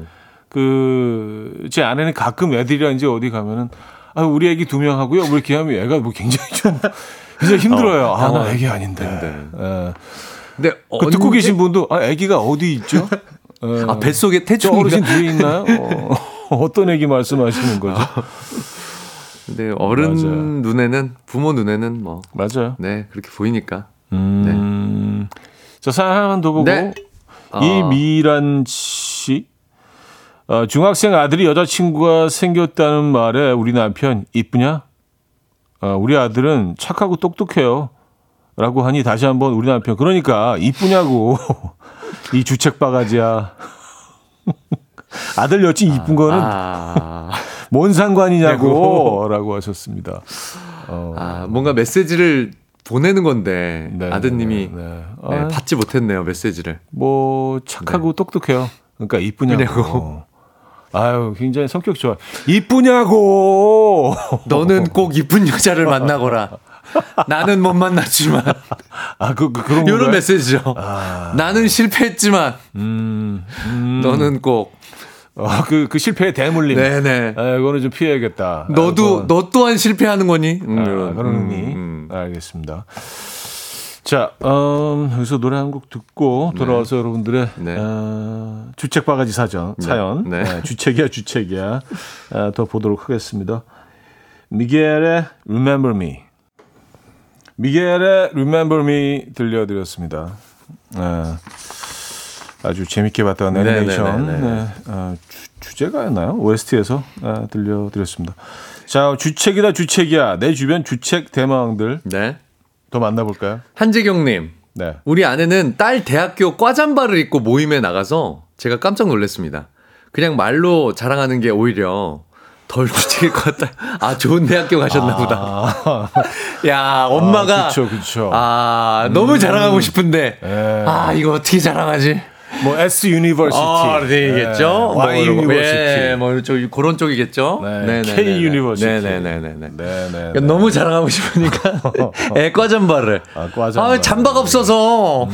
그 제 아내는 가끔 애들이랑 이제 어디 가면은 아 우리 애기 두 명 하고요. 뭐 이렇게 하면 애가 뭐 굉장히 좀 굉장히 힘들어요. 어, 아, 나 당황- 애기 아닌데. 네. 예. 근데 그 듣고 계신 분도 아 애기가 어디 있죠? 예. 아 뱃속에 저 태충인가? 어르신 뒤에 있나요? 어, 어떤 애기 말씀하시는 거죠? 근데 어른 맞아요. 눈에는 부모 눈에는 뭐 맞아요. 네, 그렇게 보이니까. 음. 자, 사연 하나만 더 보고 네. 어. 이미란 씨 어, 중학생 아들이 여자친구가 생겼다는 말에 우리 남편 이쁘냐? 어, 우리 아들은 착하고 똑똑해요. 라고 하니 다시 한번 우리 남편 그러니까 이쁘냐고 이 주책 바가지야. 아들 여친 이쁜 거는 아, 뭔 상관이냐고 라고 하셨습니다. 어, 아, 뭔가 메시지를 보내는 건데 네, 아드님이 네, 네. 네, 아, 받지 못했네요 메시지를. 뭐 착하고 똑똑해요. 그러니까 이쁘냐고. 이쁘냐고. 아유, 굉장히 성격 좋아. 이쁘냐고. 너는 꼭 이쁜 여자를 만나거라. 나는 못 만났지만 아, 그, 그 그런 이런 건가요? 메시지죠. 나는 실패했지만 음, 음. 너는 꼭 어, 그, 그 실패의 대물림. 네네. 아, 이거는 좀 피해야겠다. 너도 아, 너 또한 실패하는 거니? 음, 아, 이런. 그런 의미. 음, 음. 알겠습니다. 자, 음, 여기서 노래 한 곡 듣고 돌아와서 여러분들의 네. 어, 주책 바가지 사전, 네. 사연, 네. 네, 주책이야, 주책이야, 어, 더 보도록 하겠습니다. 미겔의 Remember Me. 미겔의 Remember Me 들려드렸습니다. 네. 아주 재밌게 봤던 네, 애니메이션 네, 네, 네. 네, 어, 주, 주제가였나요? OST에서 어, 들려드렸습니다. 자, 주책이다 주책이야. 내 주변 주책 대망들 네. 더 만나볼까요? 한재경님, 네. 우리 아내는 딸 대학교 과잠바를 입고 모임에 나가서 제가 깜짝 놀랐습니다. 그냥 말로 자랑하는 게 오히려 덜 주책일 것 같다. 아, 좋은 대학교 가셨나 보다. 아, 야, 엄마가. 그쵸, 그쵸. 아, 너무 자랑하고 싶은데. 예. 아, 이거 어떻게 자랑하지? 뭐 S University. 아, 네겠죠. Y 뭐, University. 예, 뭐 저, 그런 쪽이겠죠. 네, K University. 네네네네. 네, 네. 너무 자랑하고 싶으니까 애 과 잠바를. 아, 과 잠바. 아, 잠바가 없어서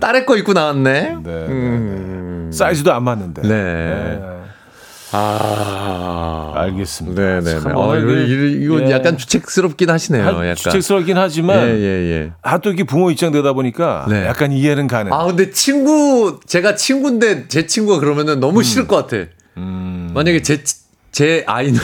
딸의 거 입고 나왔네. 네, 네, 음. 사이즈도 안 맞는데. 네. 아, 알겠습니다. 네네네. 참, 어, 이거, 이거, 이거 예. 약간 주책스럽긴 하시네요. 한- 약간. 주책스럽긴 하지만 예, 예, 예. 아, 또 이게 부모 입장 되다 보니까 네. 약간 이해는 가는. 아, 근데 친구, 제가 친구인데 제 친구가 그러면은 너무 싫을 것 같아. 음. 만약에 제, 제 아이는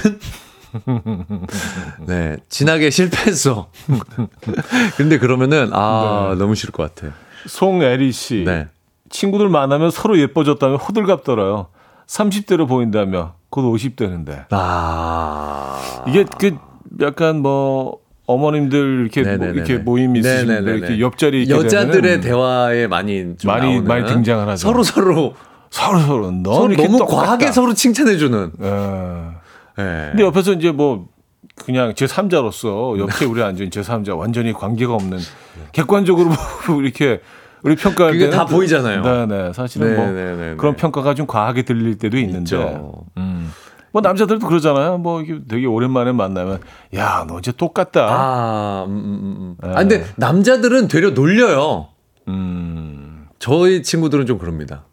네, 진하게 실패했어. 근데 그러면은 아, 너무 싫을 것 같아. 송애리 씨. 네. 친구들 만나면 서로 예뻐졌다면 호들갑 떨어요. 30대로 보인다며 곧 50대는데. 아. 이게 그 약간 뭐 어머님들 이렇게 뭐 네네네네. 이렇게 모임 있으신데. 이렇게 옆자리 있게 여자들의 대화에 많이 좀 많이- 많이 등장을 하죠. 서로 서로 서로 서로 너 이렇게 너무 똑같다. 과하게 서로 칭찬해 주는. 예. 네. 근데 옆에서 이제 뭐 그냥 제 3자로서 옆에 우리 앉은 제 3자 완전히 관계가 없는 객관적으로 뭐 이렇게 우리 평가할 그게 다 보이잖아요. 네네 사실은 뭐 네네네네. 그런 평가가 좀 과하게 들릴 때도 있는데 있죠. 음. 뭐 남자들도 그러잖아요. 뭐 되게 오랜만에 만나면 야 너 이제 똑같다. 아, 음, 음, 음. 네. 아, 근데 남자들은 되려 놀려요. 음. 저희 친구들은 좀 그럽니다.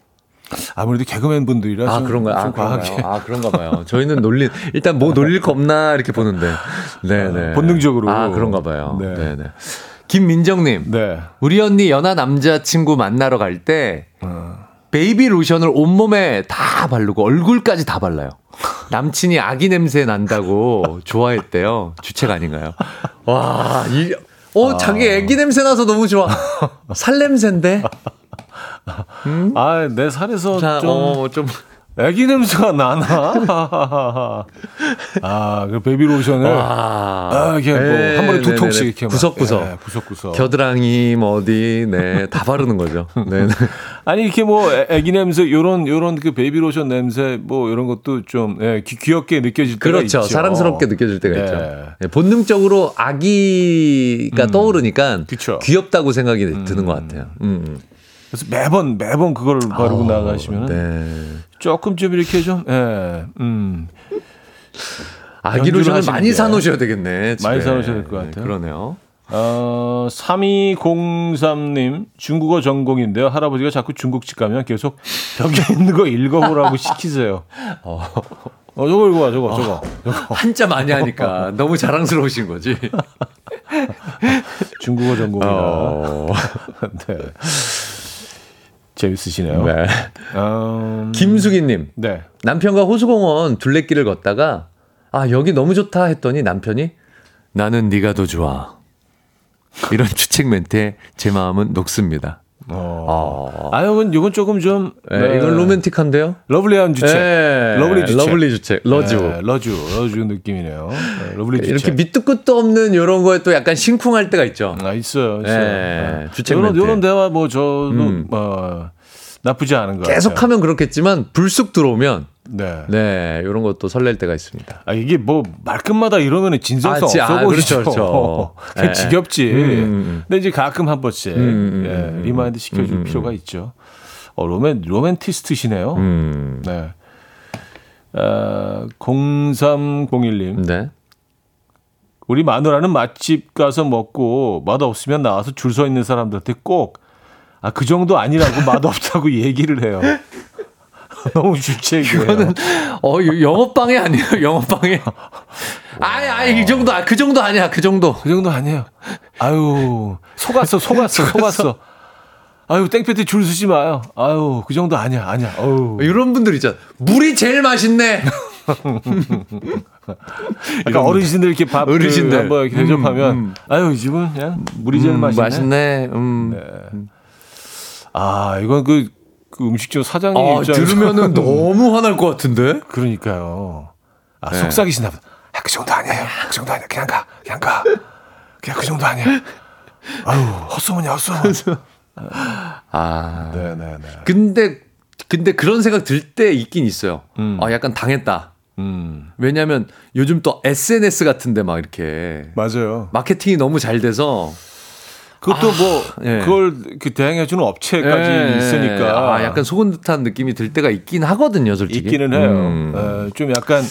아무래도 개그맨 분들이라 아 좀, 그런가요? 좀아 과하게 그런가요? 아 그런가 봐요. 저희는 놀린 일단 뭐 놀릴 거 없나 이렇게 보는데, 네네. 아, 본능적으로. 아 그런가 봐요. 네. 네. 네 김민정님, 네. 우리 언니 연하 남자친구 만나러 갈 때 어. 베이비 로션을 온몸에 다 바르고 얼굴까지 다 발라요. 남친이 아기 냄새 난다고 좋아했대요. 주책 아닌가요? 와, 이, 어, 자기 애기 냄새 나서 너무 좋아. 살 냄새인데? 아내 살에서 자, 좀 어, 좀. 애기 냄새가 나나? 아, 그 baby 로션을 와. 아, 이게 뭐 네, 한 번에 두 네, 통씩 네. 이렇게 막, 구석구석. 예, 구석구석. 겨드랑이 뭐 어디 네 다 바르는 거죠. 네. 네. 아니 이렇게 뭐 애- 애기 냄새 요런 요런 그 baby 로션 냄새 뭐 이런 것도 좀 예, 귀, 귀엽게 느껴질 때가 그렇죠. 있죠. 사랑스럽게 느껴질 때가 네. 있죠. 네, 본능적으로 아기가 떠오르니까 그쵸. 귀엽다고 생각이 드는 것 같아요. 음. 음. 그래서 매번 매번 그걸 바르고 나가시면 은 네. 조금 좀 이렇게 좀 예. 음. 아기 로션을 많이 게. 사놓으셔야 되겠네. 집에. 많이 사 놓으셔야 될 것 같아요. 네, 그러네요. 어, 3203님, 중국어 전공인데요. 할아버지가 자꾸 중국집 가면 계속 벽에 있는 거 읽어보라고 시키세요. 어, 저거 읽어봐, 저거, 저거. 저거. 한자 많이 하니까 너무 자랑스러우신 거지. 중국어 전공이라. 어. 네. 재밌으시네요. 네. 음, 김수기님. 네. 남편과 호수공원 둘레길을 걷다가 아 여기 너무 좋다 했더니 남편이 나는 네가 더 좋아 이런 주책 멘트에 제 마음은 녹습니다. 어. 아, 이건, 이건 조금 좀. 네, 이건 로맨틱한데요? lovely한 주책. 네, lovely 주책. lovely 주책. 러주. 네, 러주. 러주 느낌이네요. 네, lovely 주책. 이렇게 밑도 끝도 없는 이런 거에 또 약간 심쿵할 때가 있죠. 아, 있어요. 있어요. 네, 요런, 멘트. 요런 대화 뭐 저도 음. 어, 나쁘지 않은 것 같아요. 계속하면 그렇겠지만 불쑥 들어오면 네. 네 이런 것도 설렐 때가 있습니다. 아, 이게 뭐 말끝마다 이러면은 진정성 아, 지- 없어 아, 보이죠. 그렇죠, 그렇죠. 그냥 네. 지겹지. 음, 음. 근데 이제 가끔 한 번씩 음, 음, 예, 음, remind 시켜줄 음, 음, 필요가 있죠. 어, 로맨 로맨티스트시네요. 음. 네. 아, 0301님. 네. 우리 마누라는 맛집 가서 먹고 맛 없으면 나와서 줄 서 있는 사람들한테 꼭 아, 그 정도 아니라고 맛 없다고 얘기를 해요. 너무 주책이에요. 이거는 어 영업방해 아니에요? 영업방해. 아이 아이 이 정도 아, 그 정도 아니야 그 정도. 그 정도 아니에요. 아유, 속았어, 속았어, 속았어. 아유, 땡볕에 줄 서지 마요. 아유, 그 정도 아니야, 아니야. 어우. 이런 분들 있잖아. 물이 제일 맛있네. 약간 어르신들 이렇게 밥 어르신들. 그 한번 이렇게 대접하면, 음, 음. 아유, 이 집은 그냥 물이 제일 음, 맛있네. 맛있네. 음. 아, 이건 그, 그 음식점 사장님 아, 입장에서 들으면은 너무 화날 것 같은데. 그러니까요. 아, 네. 속삭이신다. 보다. 아, 그 정도 아니에요. 그 정도 아니야. 그냥 가. 그냥 가. 그냥 그 정도 아니야. 아유, 헛소문이야, 헛소문. 아. 네 네 네. 근데 근데 그런 생각 들 때 있긴 있어요. 음. 아 약간 당했다. 음, 왜냐면 요즘 또 SNS 같은데 막 이렇게 맞아요. 마케팅이 너무 잘 돼서 그것도 뭐 예. 그걸 그 대행해주는 업체까지 예, 있으니까 아, 약간 속은 듯한 느낌이 들 때가 있긴 하거든요, 솔직히. 있기는 해요. 음. 예, 좀 약간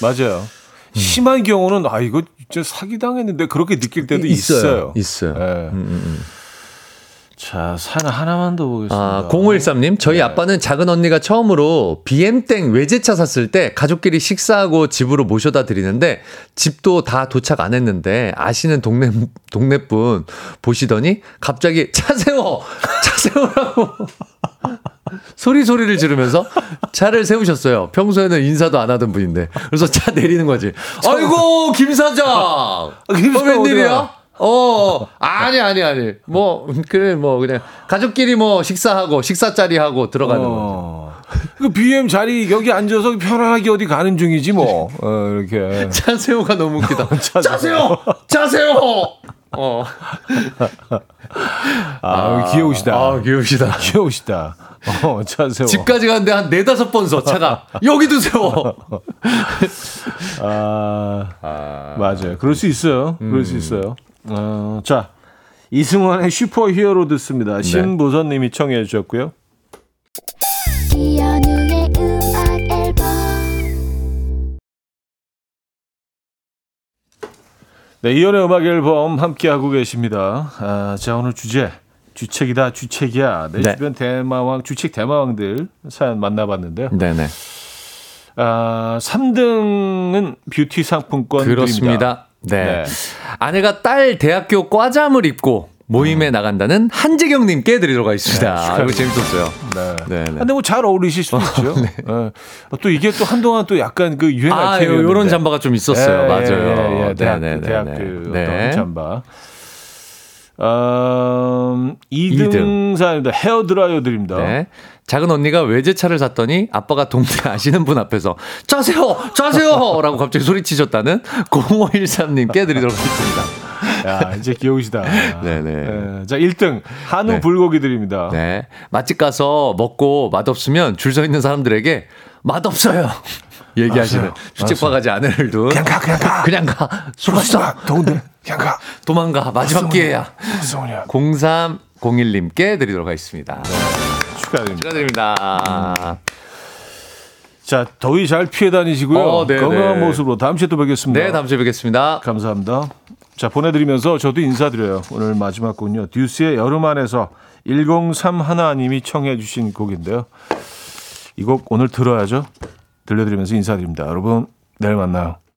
맞아요. 심한 경우는 아 이거 진짜 사기 당했는데 그렇게 느낄 때도 있어요. 있어요. 예. 자, 사연 하나만 더 보겠습니다. 아, 0513님, 저희 아빠는 작은 언니가 처음으로 BM땡 외제차 샀을 때 가족끼리 식사하고 집으로 모셔다 드리는데 집도 다 도착 안 했는데 아시는 동네, 동네 분 보시더니 갑자기 차 세워! 차 세우라고. 소리 소리를 지르면서 차를 세우셨어요. 평소에는 인사도 안 하던 분인데. 그래서 차 내리는 거지. 아이고, 김 사장! 김 어, 사장 웬일이야? 어디가? 어, 아니, 아니, 아니. 뭐, 그래, 뭐, 그냥, 가족끼리 뭐, 식사하고, 식사 자리 하고 들어가는 거죠. 어. 그 BM 자리 여기 앉아서 편안하게 어디 가는 중이지 뭐. 어, 이렇게. 차세호가 너무 웃기다. 차세호. 차세호! 차세호! 어. 아, 귀여우시다. 아, 귀여우시다. 귀여우시다. 어, 차 세워. 집까지 가는데 한 네다섯 번 서, 차가. 여기 두세요! 아, 맞아요. 그럴 수 있어요. 그럴 음. 수 있어요. 어, 자, 이승환의 슈퍼 히어로 듣습니다. 네. 신보선님이 청해 주셨고요. 네, 이연의 음악 앨범 함께 하고 계십니다. 아, 자, 오늘 주제 주책이다, 주책이야. 내 네. 주변 대마왕, 주책 대마왕들 사연 만나봤는데요. 네네. 아, 3등은 뷰티 상품권 드립니다. 그렇습니다. 네. 네. 아내가 딸 대학교 과잠을 입고 모임에 나간다는 한재경님께 드리도록 하겠습니다. 네, 아, 이거 재밌었어요. 네. 네, 네. 근데 뭐 잘 어울리실 수도 있죠. 네. 또 이게 또 한동안 또 약간 그 유행 아, 아이템이었는데. 요런 잠바가 좀 있었어요. 예, 맞아요. 예, 예, 대학, 네, 네, 대학 네, 그 네. 어떤 잠바. 음, 2등, 이등. 사연입니다. 헤어 드라이어 드립니다. 네. 작은 언니가 외제차를 샀더니 아빠가 동네 아시는 분 앞에서 짜세요! 짜세요! 라고 갑자기 소리치셨다는 0513님께 드리도록 하겠습니다. 야, 이제 귀여우시다. 네네. 예, 자, 1등. 한우 네. 불고기 드립니다. 네. 맛집 가서 먹고 맛없으면 줄 서 있는 사람들에게 맛없어요! 얘기하시는. 주책바가지 아내를 둔 그냥 가, 그냥 가. 그냥 가. 수고했어. 더운데. 그냥 가. 도망가. 마지막 기회야. 무서우냐. 0301님께 드리도록 하겠습니다. 축하드립니다. 축하드립니다. 자, 더위 잘 피해 다니시고요. 어, 네, 건강한 네. 모습으로 다음 주에 또 뵙겠습니다. 네, 다음 주에 뵙겠습니다. 감사합니다. 자, 보내드리면서 저도 인사드려요. 오늘 마지막 곡은요. 듀스의 여름 안에서 103 하나님이 청해 주신 곡인데요. 이 곡 오늘 들어야죠. 들려드리면서 인사드립니다. 여러분, 내일 만나요.